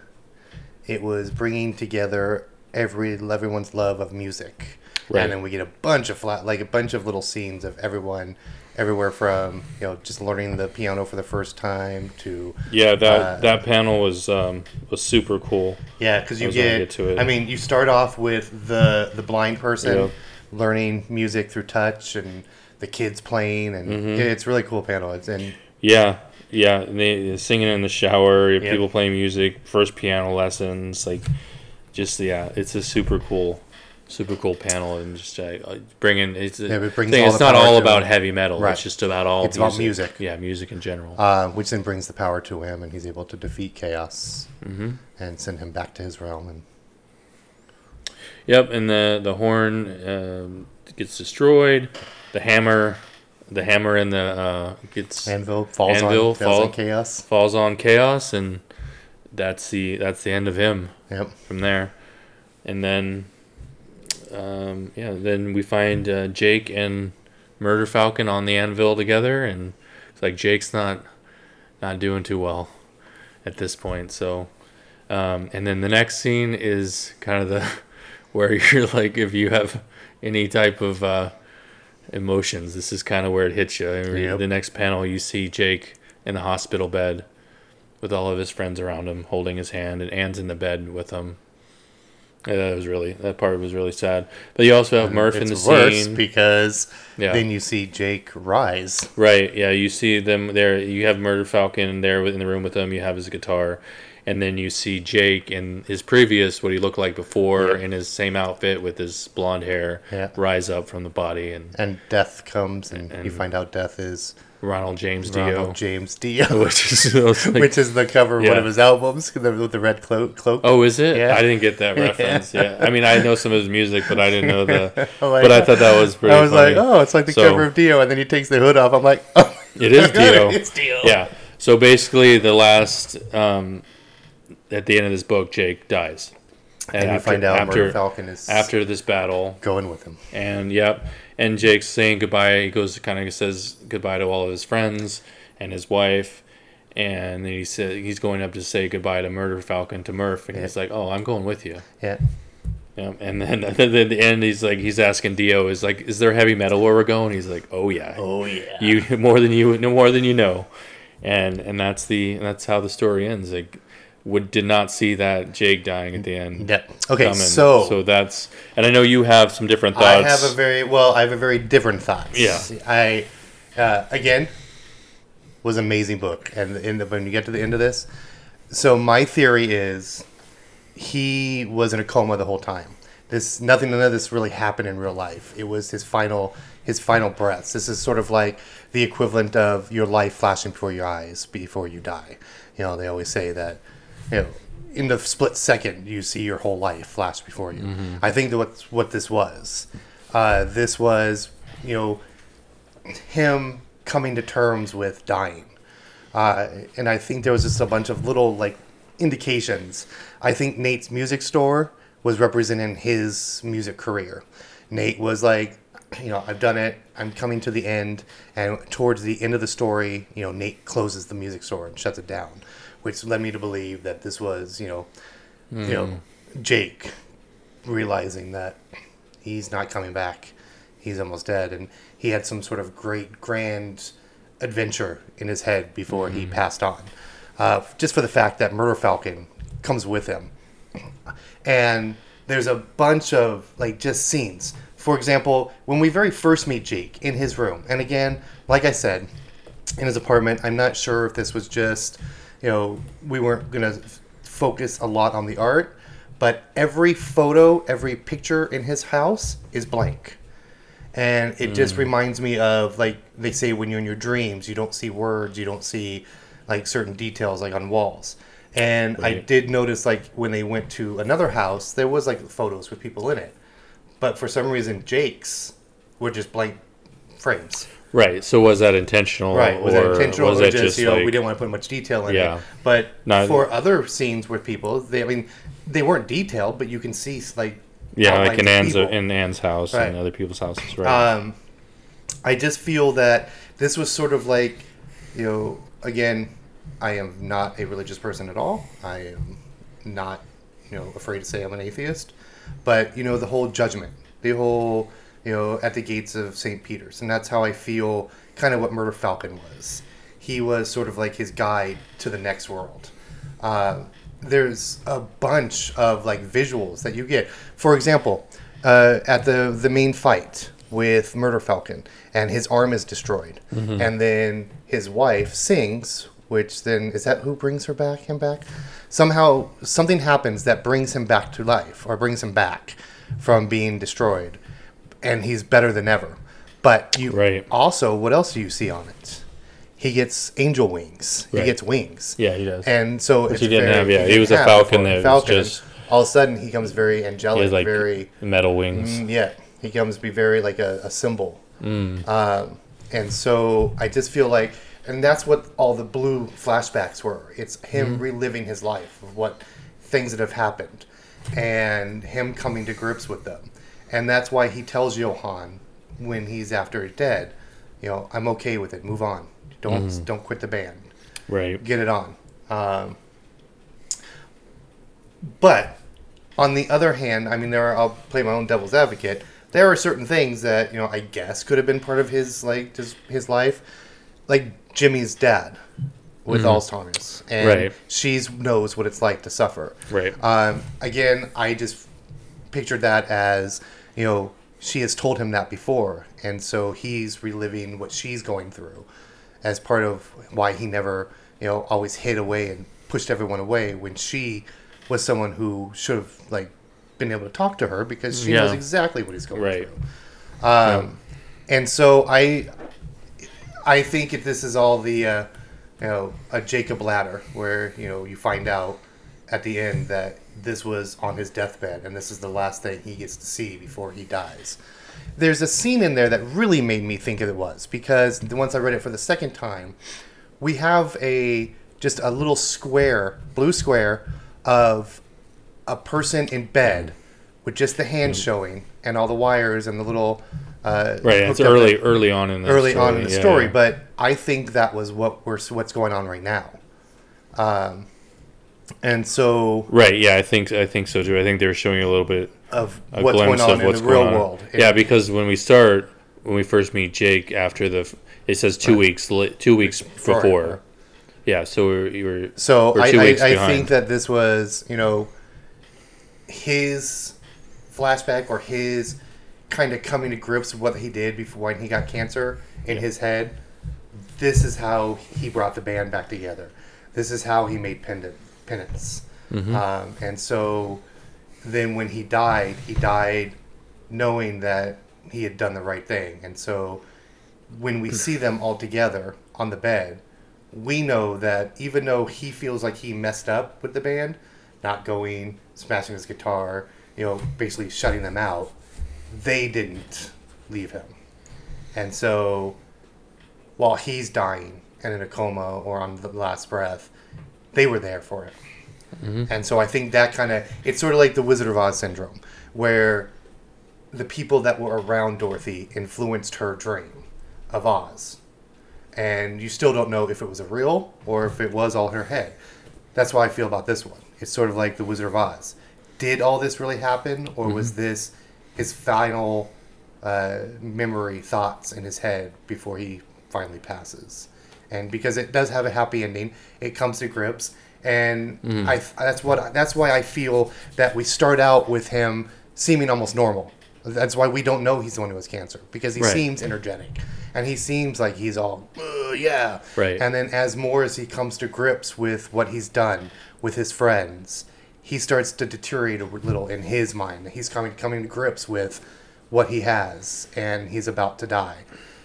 It was bringing together every everyone's love of music. Right. And then we get a bunch of flat, like a bunch of little scenes of everyone, everywhere from you know just learning the piano for the first time to yeah that Uh, that panel was um was super cool. Yeah, because you get, get to it. I mean, you start off with the the blind person learning music through touch, and the kids playing, and Mm-hmm. it's really cool panel. It's and Yeah, yeah. They singing in the shower. Yep. People playing music. First piano lessons. Like, just yeah, it's a super cool, super cool panel, and just uh, bringing it's. Yeah, it brings thing, it's not all about him. heavy metal. Right. It's just about all. It's about music. Yeah, music in general. uh, which then brings the power to him, and he's able to defeat chaos hmm and send him back to his realm. And Yep, and the the horn um, gets destroyed. The hammer, the hammer in the uh, gets Anvil falls Anvil on, falls on chaos. falls on chaos, and that's the that's the end of him. Yep. from there. And then, um, yeah, then we find uh, Jake and Murder Falcon on the anvil together, and it's like Jake's not not doing too well at this point. So, um, and then the next scene is kind of the where you're like, if you have any type of uh, emotions, this is kind of where it hits you. Yep. The next panel, you see Jake in the hospital bed with all of his friends around him, holding his hand, and Anne's in the bed with him. Yeah, that was really that part was really sad. But you also have uh, Murph in the worse scene, because Yeah. then you see Jake rise. right? Yeah, you see them there. You have Murder Falcon there in the room with him. You have his guitar, and then you see Jake in his previous what he looked like before Yeah. in his same outfit with his blonde hair Yeah. rise up from the body, and And death comes, and, you And- find out death is Ronald James Dio, Ronald James Dio, which is like, which is the cover of one of his albums with the red cloak. cloak. Oh, is it? Yeah. I didn't get that reference. Yeah. I mean, I know some of his music, but I didn't know the. Like- but I thought that was pretty. I was funny. like, oh, it's like the So- cover of Dio, and then he takes the hood off. I'm like, oh, It is Dio. it's Dio. Yeah. So basically, the last um, at the end of this book, Jake dies, And you find out Murder Falcon is after this battle, going with him. and yep, and Jake's saying goodbye. He goes, kind of says goodbye to all of his friends and his wife, and then he said he's going up to say goodbye to Murder Falcon to Murph, and Yeah. he's like, "Oh, I'm going with you." Yeah. Yeah, and then at the end, he's like, he's asking Dio, is like, is there heavy metal where we're going? He's like, oh yeah, Oh yeah. you more than you no more than you know, and and that's the that's how the story ends. Like, would did not see that Jake dying at the end. Yeah. Okay. coming. So, so that's and I know you have some different thoughts. I have a very well. I have a very different thoughts. Yeah. I uh, again was amazing book, and in the, when you get to the end of this, so my theory is he was in a coma the whole time. This nothing, none of this really happened in real life. It was his final, his final breaths. This is sort of like the equivalent of your life flashing before your eyes before you die. You know, they always say that, you know, in the split second you see your whole life flash before you. I think that what what this was, uh, this was, you know, him coming to terms with dying. Uh, and I think there was just a bunch of little like indications. I think Nate's music store was representing his music career. Nate was like, you know, I've done it. I'm coming to the end, and towards the end of the story, you know, Nate closes the music store and shuts it down, which led me to believe that this was, you know, you know, Jake realizing that he's not coming back. He's almost dead, and he had some sort of great grand adventure in his head before he passed on. Uh, just for the fact that Murder Falcon comes with him, and there's a bunch of like just scenes. For example, when we very first meet Jake in his room, and again, like I said, in his apartment, I'm not sure if this was just, you know, we weren't gonna f- focus a lot on the art, but every photo, every picture in his house is blank and it just mm. reminds me of like they say when you're in your dreams, you don't see words, you don't see like certain details like on walls. And I did notice like when they went to another house, there was like photos with people in it, but for some reason Jake's were just blank frames. Right. So was that intentional? Right. Was or that intentional Was or it just, just you know, like, we didn't want to put much detail in Yeah. it. But No, for other scenes with people, they I mean, they weren't detailed, but you can see like yeah, like in Anne's people. in Anne's house Right. and other people's houses, right? Um, I just feel that this was sort of like, you know, again, I am not a religious person at all. I am not, you know, afraid to say I'm an atheist. But you know, the whole judgment, the whole, you know, at the gates of St. Peter's, and that's how I feel. Kind of what Murder Falcon was. He was sort of like his guide to the next world. Uh, there's a bunch of like visuals that you get. For example, uh, at the the main fight with Murder Falcon, and his arm is destroyed, and then his wife sings, which then is that who brings her back? Him back? Somehow something happens that brings him back to life, or brings him back from being destroyed, and he's better than ever. But you Right. also, what else do you see on it? He gets angel wings. He gets wings. yeah, he does. And so it's he didn't very- have, yeah, he didn't was a falcon that was Falcon. just- all of a sudden he comes very he angelic, like very metal wings. mm, yeah. He comes to be very like a, a symbol. Mm. Um, and so I just feel like, and that's what all the blue flashbacks were. It's him Mm-hmm. reliving his life of what things that have happened, and him coming to grips with them. And that's why he tells Johan when he's after he's dead, you know, I'm okay with it. Move on. Don't Mm-hmm. don't quit the band Right. get it on. Um, but on the other hand, I mean, there are, I'll play my own devil's advocate. There are certain things that you know I guess could have been part of his like his, his life, like Jimmy's dad with Alzheimer's, and Right. she knows what it's like to suffer. Right. Um, again, I just pictured that as you know she has told him that before, and so he's reliving what she's going through as part of why he never you know always hid away and pushed everyone away when she was someone who should have like been able to talk to her because she knows exactly what he's going Right. through. Um, And so I I think if this is all the uh, you know a Jacob ladder where you know you find out at the end that this was on his deathbed and this is the last thing he gets to see before he dies. There's a scene in there that really made me think it was because once I read it for the second time, we have a just a little square, blue square of a person in bed with just the hand showing and all the wires and the little uh, Mm. Right. It's early, early on in the early story. on in the yeah, story, yeah. but I think that was what we're what's going on right now. Um, and so Right. Yeah. I think I think so too. I think they were showing you a little bit of a what's going on of in the real on. world. Yeah, because when we start, when we first meet Jake after the, it says two weeks, two weeks Before. Yeah. So we're, you were So we're I, I, I think that this was, you know, his flashback or his kind of coming to grips with what he did before when he got cancer in his head. This is how he brought the band back together. This is how he made pendant, penance. Mm-hmm. Um, and so then when he died, he died knowing that he had done the right thing. And so when we see them all together on the bed, we know that even though he feels like he messed up with the band, not going, smashing his guitar, you know, basically shutting them out, they didn't leave him. And so while he's dying and in a coma or on the last breath, they were there for him. And so I think that kind of it's sort of like the Wizard of Oz syndrome, where the people that were around Dorothy influenced her dream of Oz. And you still don't know if it was a real or if it was all her head. That's why I feel about this one. It's sort of like the Wizard of Oz. Did all this really happen, or was this his final uh, memory thoughts in his head before he finally passes? And because it does have a happy ending, it comes to grips, and I that's what that's why I feel that we start out with him seeming almost normal. That's why we don't know he's the one who has cancer because he Right. seems energetic and he seems like he's all "Uh, yeah. Right. And then as more as he comes to grips with what he's done with his friends, he starts to deteriorate a little in his mind. He's coming coming to grips with what he has and he's about to die.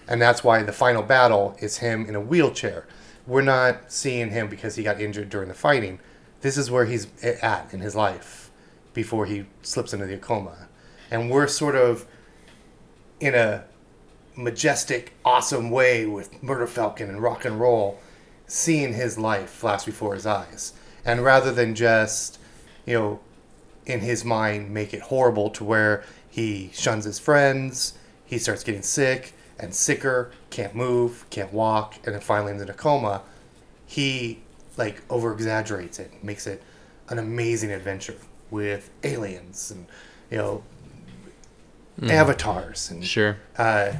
And that's why the final battle is him in a wheelchair. We're not seeing him because he got injured during the fighting. This is where he's at in his life before he slips into the coma. And we're sort of in a majestic, awesome way with Murder Falcon and rock and roll, seeing his life flash before his eyes. And rather than just, you know, in his mind make it horrible to where he shuns his friends, he starts getting sick and sicker, can't move, can't walk, and then finally ends in a coma, he like over exaggerates it, makes it an amazing adventure with aliens and you know avatars and Sure. uh,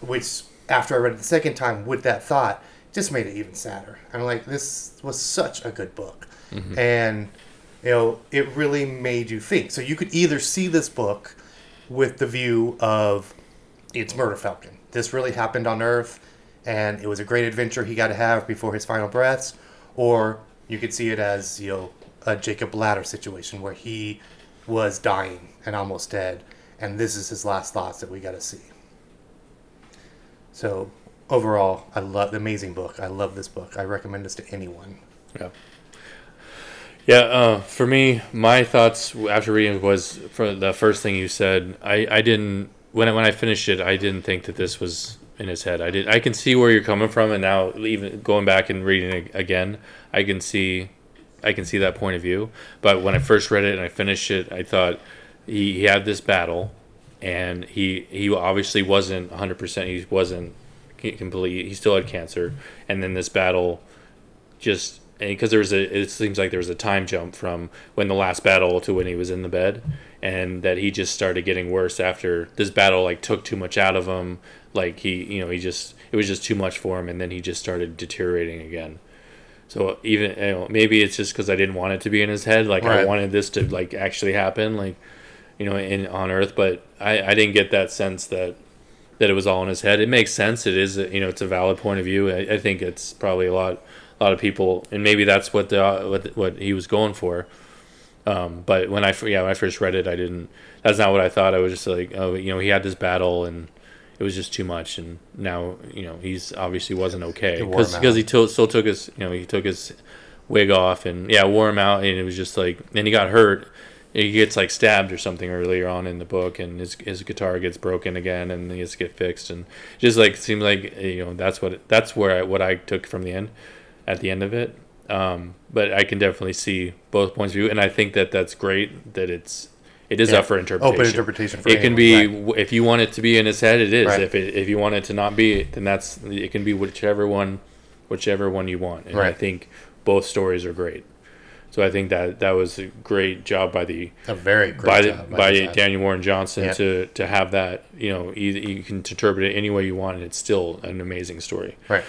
which after I read it the second time with that thought, just made it even sadder. I'm like, this was such a good book, and you know, it really made you think. So you could either see this book with the view of it's Murder Falcon. This really happened on Earth, and it was a great adventure he got to have before his final breaths, or you could see it as you know a Jacob Ladder situation where he was dying and almost dead, and this is his last thoughts that we got to see. So overall, I love the amazing book. I love this book. I recommend this to anyone. Yeah. Yeah, uh, for me, my thoughts after reading was for the first thing you said. I, I didn't when I, when I finished it, I didn't think that this was in his head. I did. I can see where you're coming from, and now even going back and reading it again, I can see, I can see that point of view. But when I first read it and I finished it, I thought he, he had this battle, and he he obviously wasn't 100. percent He wasn't complete. He still had cancer, and then this battle just because there was a it seems like there was a time jump from when the last battle to when he was in the bed and that he just started getting worse after this battle like took too much out of him like he you know he just it was just too much for him and then he just started deteriorating again so even you know, maybe it's just because i didn't want it to be in his head like i wanted this to like actually happen like you know in on earth but i i didn't get that sense that that it was all in his head. It makes sense. It is, you know, it's a valid point of view. I, I think it's probably a lot, a lot of people, and maybe that's what the what what he was going for. Um, but when I yeah when I first read it, I didn't. That's not what I thought. I was just like, oh, you know, he had this battle and it was just too much, and now you know he's obviously wasn't okay because he to- still took his you know he took his wig off and yeah wore him out. And it was just like then he got hurt. He gets like stabbed or something earlier on in the book and his, his guitar gets broken again and he has to get fixed. And just like seems like you know that's what that's where I, what I took from the end at the end of it um, but I can definitely see both points of view and I think that that's great that it's it is Yeah. up for interpretation Open interpretation for it can anyone, be right. if you want it to be in his head it is Right. if it, if you want it to not be then that's it can be whichever one whichever one you want and I think both stories are great so I think that that was a great job by the A very great by job by guy. Daniel Warren Johnson Yeah. to to have that you know either you can interpret it any way you want and it's still an amazing story Right.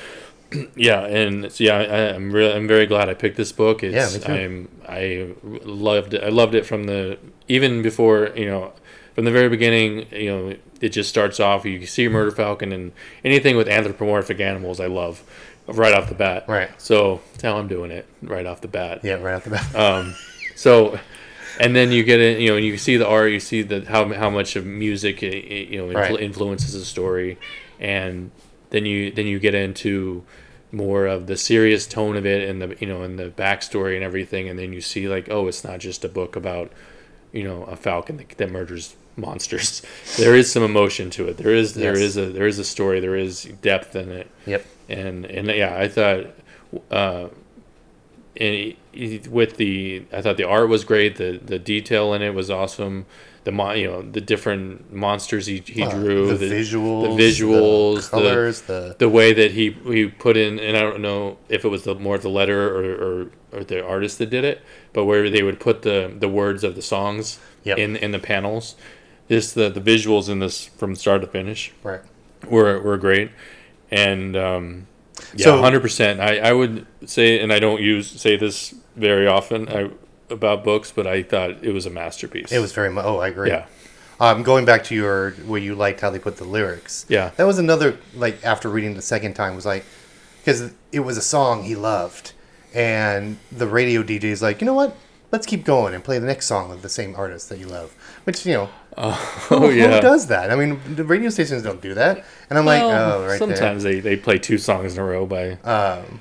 yeah and so yeah I, I'm really I'm very glad I picked this book it's Yeah. I'm I loved it I loved it from the even before you know from the very beginning you know it just starts off you see Murder Falcon and anything with anthropomorphic animals I love right off the bat Right. so that's how I'm doing it right off the bat Yeah, right off the bat. um, so, and then you get it, you know, and you see the art, you see the how how much of music it, it, you know influ- Right. influences the story, and then you then you get into more of the serious tone of it and the you know and the backstory and everything, and then you see like oh, it's not just a book about you know a falcon that, that murders monsters. there is some emotion to it. There is there Yes. is a there is a story. There is depth in it yep. and and yeah, I thought, uh, and with the I thought the art was great. The the detail in it was awesome. The you know the different monsters he, he Uh, drew, the, visuals, the visuals, the colors, the, the way that he he put in, and I don't know if it was the more the letter or, or, or the artist that did it, but where they would put the the words of the songs Yep. in in the panels. This the the visuals in this from start to finish right. were were great, and um, yeah, So- hundred percent. I I would say, and I don't use say this very often I, about books, but I thought it was a masterpiece. It was very much. Oh, I agree. yeah, Um, going back to your where you liked how they put the lyrics. Yeah. That was another like after reading the second time was like because it was a song he loved, and the radio DJ is like, you know what, let's keep going and play the next song of the same artist that you love. Which you know, Oh who yeah. does that? I mean, the radio stations don't do that. And I'm like, oh, right sometimes they, they play two songs in a row by. Um,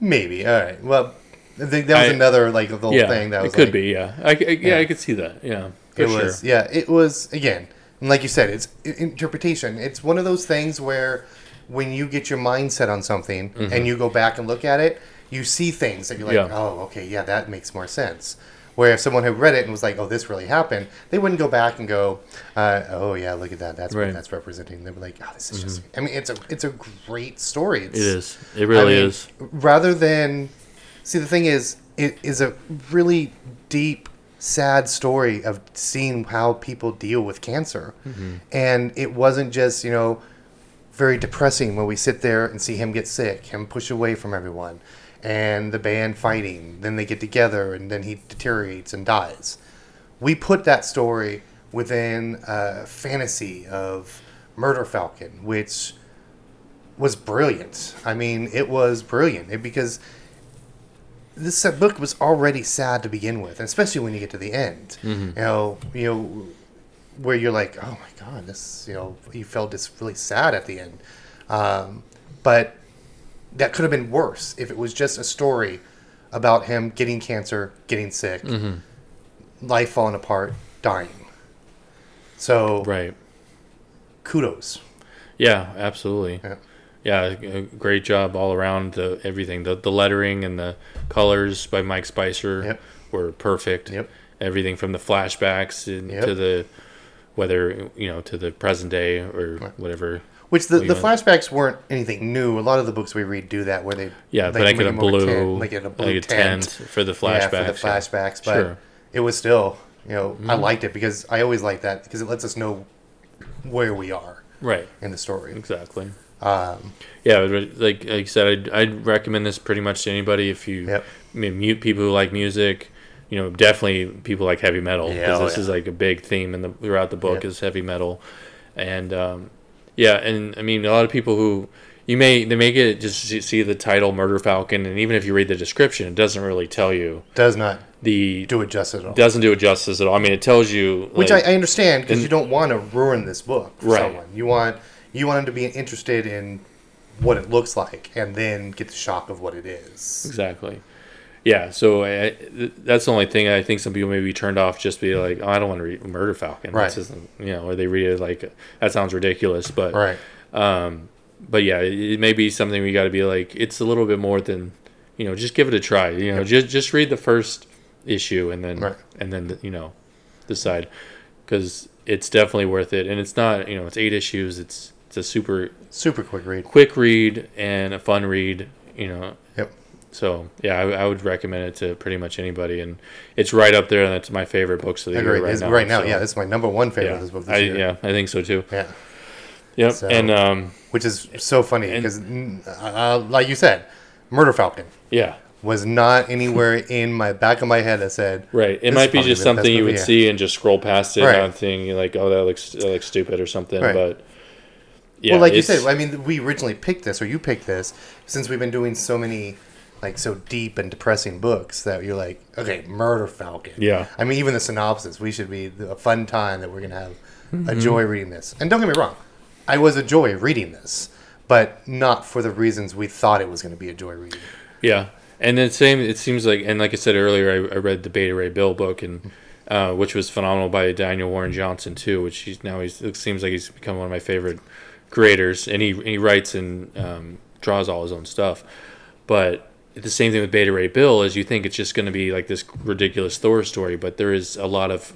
maybe. All right. Well, I think that was I- another like little yeah. thing that was it could like, be yeah. I, I- yeah Yeah. I could see that yeah. For it sure. was yeah it was again like you said it's interpretation it's one of those things where when you get your mind set on something and you go back and look at it you see things that you're like Mm-hmm. Yeah. oh okay yeah that makes more sense where if someone had read it and was like oh this really happened they wouldn't go back and go uh, oh yeah look at that that's what Right. Mm-hmm. that's representing they were like oh this is just i mean it's a it's a great story it's, It is. It really I mean, is. Rather than see, the thing is, it is a really deep, sad story of seeing how people deal with cancer, Mm-hmm. and it wasn't just you know very depressing when we sit there and see him get sick, him push away from everyone, and the band fighting. Then they get together, and then he deteriorates and dies. We put that story within a fantasy of Murder Falcon, which was brilliant. I mean, it was brilliant it, because this book was already sad to begin with, and especially when you get to the end. You know, you know, where you're like, oh my god, this, you know, you felt this really sad at the end. Um, but that could have been worse if it was just a story about him getting cancer, getting sick, life falling apart, dying. So Right. kudos. Yeah, absolutely. Yeah. Yeah, great job all around. The everything, the the lettering and the colors by Mike Spicer Yep. were perfect. Yep. Everything from the flashbacks Yep. to the whether you know to the present day or whatever. Which the, the flashbacks weren't anything new. A lot of the books we read do that, where they Yeah, like, but make in a blue, tent, like in a blue like a tent, tent for the flashbacks. Yeah, for the yeah. flashbacks. But Sure. Mm-hmm. it was still, you know, I liked it because I always like that because it lets us know where we are Right. in the story. Exactly. Um, Yeah, like like I said, I'd, I'd recommend this pretty much to anybody if you Yep. I mean, mute people who like music. You know, definitely people like heavy metal Yeah, because oh, this yeah. is like a big theme in the throughout the book Yep. is heavy metal, and um, yeah, and I mean a lot of people who you may they may get just see- see the title Murder Falcon, and even if you read the description, it doesn't really tell you does not the do it justice at all. doesn't do it justice at all. I mean, it tells you Which like, I, I understand because you don't want to ruin this book for Right. someone. You want you want them to be interested in what it looks like and then get the shock of what it is. Exactly. Yeah, so I, that's the only thing I think some people may be turned off just be like, oh, I don't want to read Murder Falcon. Right. You know, or they read it like that sounds ridiculous. But Right. um, but yeah, it, it may be something we got to be like, it's a little bit more than, you know, just give it a try. You know, just just read the first issue and then Right. and then you know decide because it's definitely worth it. And it's not, you know, it's eight issues. It's it's a super Super quick read. quick read and a fun read. You know, Yep. so yeah, I, I would recommend it to pretty much anybody, and it's right up there. And that's my favorite books of the Agreed. year right It's- now. right now, so, yeah, this is my number one favorite yeah, of this book this I, year. yeah, I think so too. Yeah. Yep, So- and um, Which is so funny because, uh, like you said, Murder Falcon yeah, was not anywhere in my back of my head that said, right. It might be just something you would see and just scroll past it, Right. not thinking like, oh, that looks that looks stupid or something. Right. But yeah, well, like you said, I mean, we originally picked this, or you picked this, since we've been doing so many, like, so deep and depressing books that you're like, okay, Murder Falcon. Yeah. I mean, even the synopsis, we should be a fun time that we're going to have a Mm-hmm. joy reading this. And don't get me wrong, I was a joy reading this, but not for the reasons we thought it was going to be a joy reading. Yeah, and the same. It seems like, and like I said earlier, I, I read the Beta Ray Bill book, and uh, which was phenomenal by Daniel Warren Johnson too. Which he's now he's it seems like he's become one of my favorite creators, and he and he writes and um, draws all his own stuff. But the same thing with Beta Ray Bill is you think it's just going to be like this ridiculous Thor story, but there is a lot of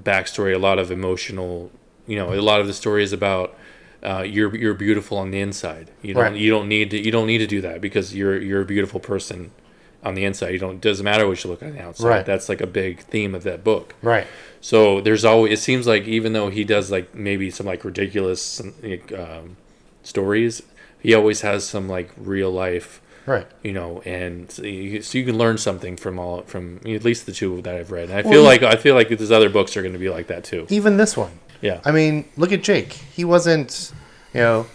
backstory, a lot of emotional. You know, a lot of the story is about uh, you're you're beautiful on the inside. You don't Right. you don't need to you don't need to do that because you're you're a beautiful person on the inside. You don't it doesn't matter what you look on the outside. Right. That's like a big theme of that book. Right. So there's always it seems like even though he does like maybe some like ridiculous um, stories, he always has some like real life Right. you know, and so you, so you can learn something from all from at least the two that I've read. And I Well, feel like I feel like these other books are going to be like that too. Even this one. Yeah, I mean, look at Jake. He wasn't, you know,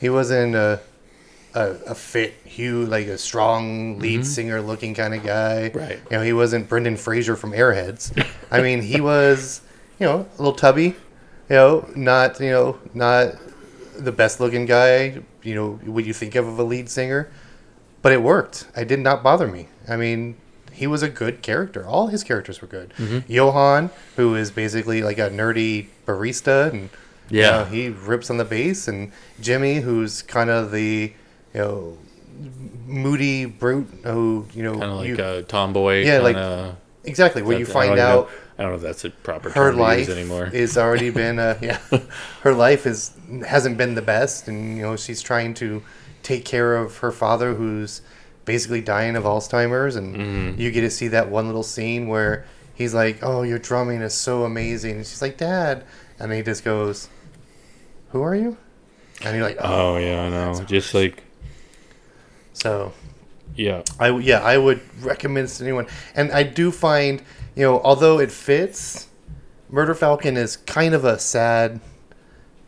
he wasn't a a, a fit Hugh, like a strong lead singer looking kind of guy. Mm-hmm. Right. You know, he wasn't Brendan Fraser from Airheads. I mean, he was, you know, a little tubby. You know, not you know not the best looking guy. You know, what you think of of a lead singer, but it worked. It did not bother me. I mean, he was a good character. All his characters were good. Mm-hmm. Johan, who is basically like a nerdy barista, and you Yeah. know, he rips on the bass, and Jimmy, who's kind of the you know moody brute who you know Kind of like you, a tomboy. Yeah, like, kinda- exactly where you find know- out I don't know if that's a proper her term life anymore. is already been uh, yeah her life is hasn't been the best and you know she's trying to take care of her father who's basically dying of alzheimer's and Mm-hmm. you get to see that one little scene where he's like oh your drumming is so amazing and she's like dad and he just goes who are you and you're like oh oh yeah, I know. Just like so yeah, I yeah, I would recommend this to anyone. And I do find, you know, although it fits, Murder Falcon is kind of a sad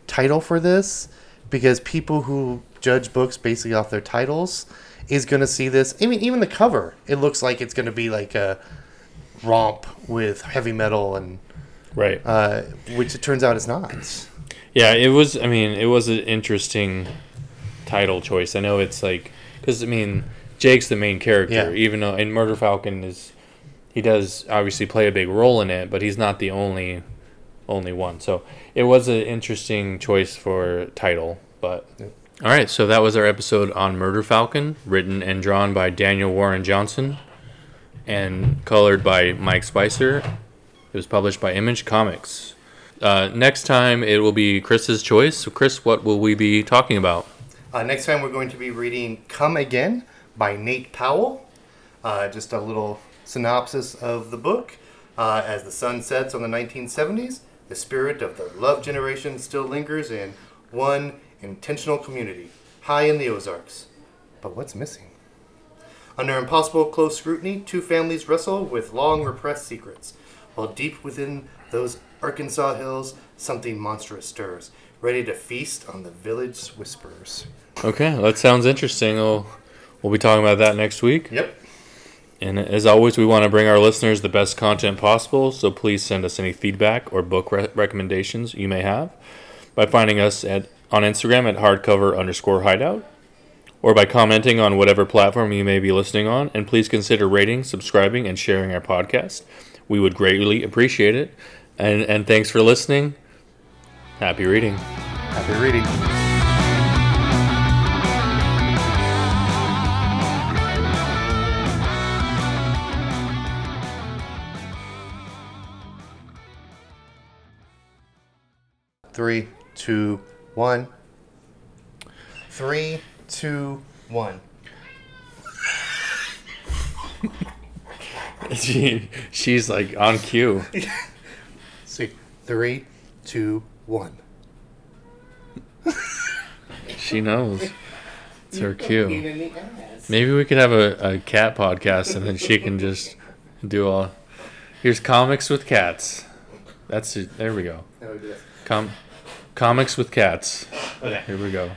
title for this because people who judge books basically off their titles is going to see this. I mean, even the cover, it looks like it's going to be like a romp with heavy metal and right. uh, which it turns out it's not. Yeah, it was. I mean, it was an interesting title choice. I know it's like because I mean, Jake's the main character, Yeah. even though and Murder Falcon is he does obviously play a big role in it, but he's not the only only one. So it was an interesting choice for title. But Yep. all right, so that was our episode on Murder Falcon, written and drawn by Daniel Warren Johnson, and colored by Mike Spicer. It was published by Image Comics. Uh, next time it will be Chris's choice. So, Chris, what will we be talking about? Uh, next time we're going to be reading Come Again by Nate Powell. Uh, just a little synopsis of the book. Uh, as the sun sets on the 1970s, the spirit of the love generation still lingers in one intentional community, high in the Ozarks. But what's missing? Under impossible close scrutiny, two families wrestle with long repressed secrets. While deep within those Arkansas hills, something monstrous stirs, ready to feast on the village whisperers. Okay, that sounds interesting. We'll, we'll be talking about that next week. Yep. And as always, we want to bring our listeners the best content possible, so please send us any feedback or book re- recommendations you may have by finding us at on Instagram at hardcover underscore hideout or by commenting on whatever platform you may be listening on. And please consider rating, subscribing, and sharing our podcast. We would greatly appreciate it. And, and thanks for listening. Happy reading. Happy reading. Three, two, one. Three, two, one. she, she's like on cue. See, three, two, one. She knows. It's her cue. Maybe we could have a, a cat podcast and then she can just do all. Here's comics with cats. That's it. There we go. Com- comics with cats. Okay. Here we go.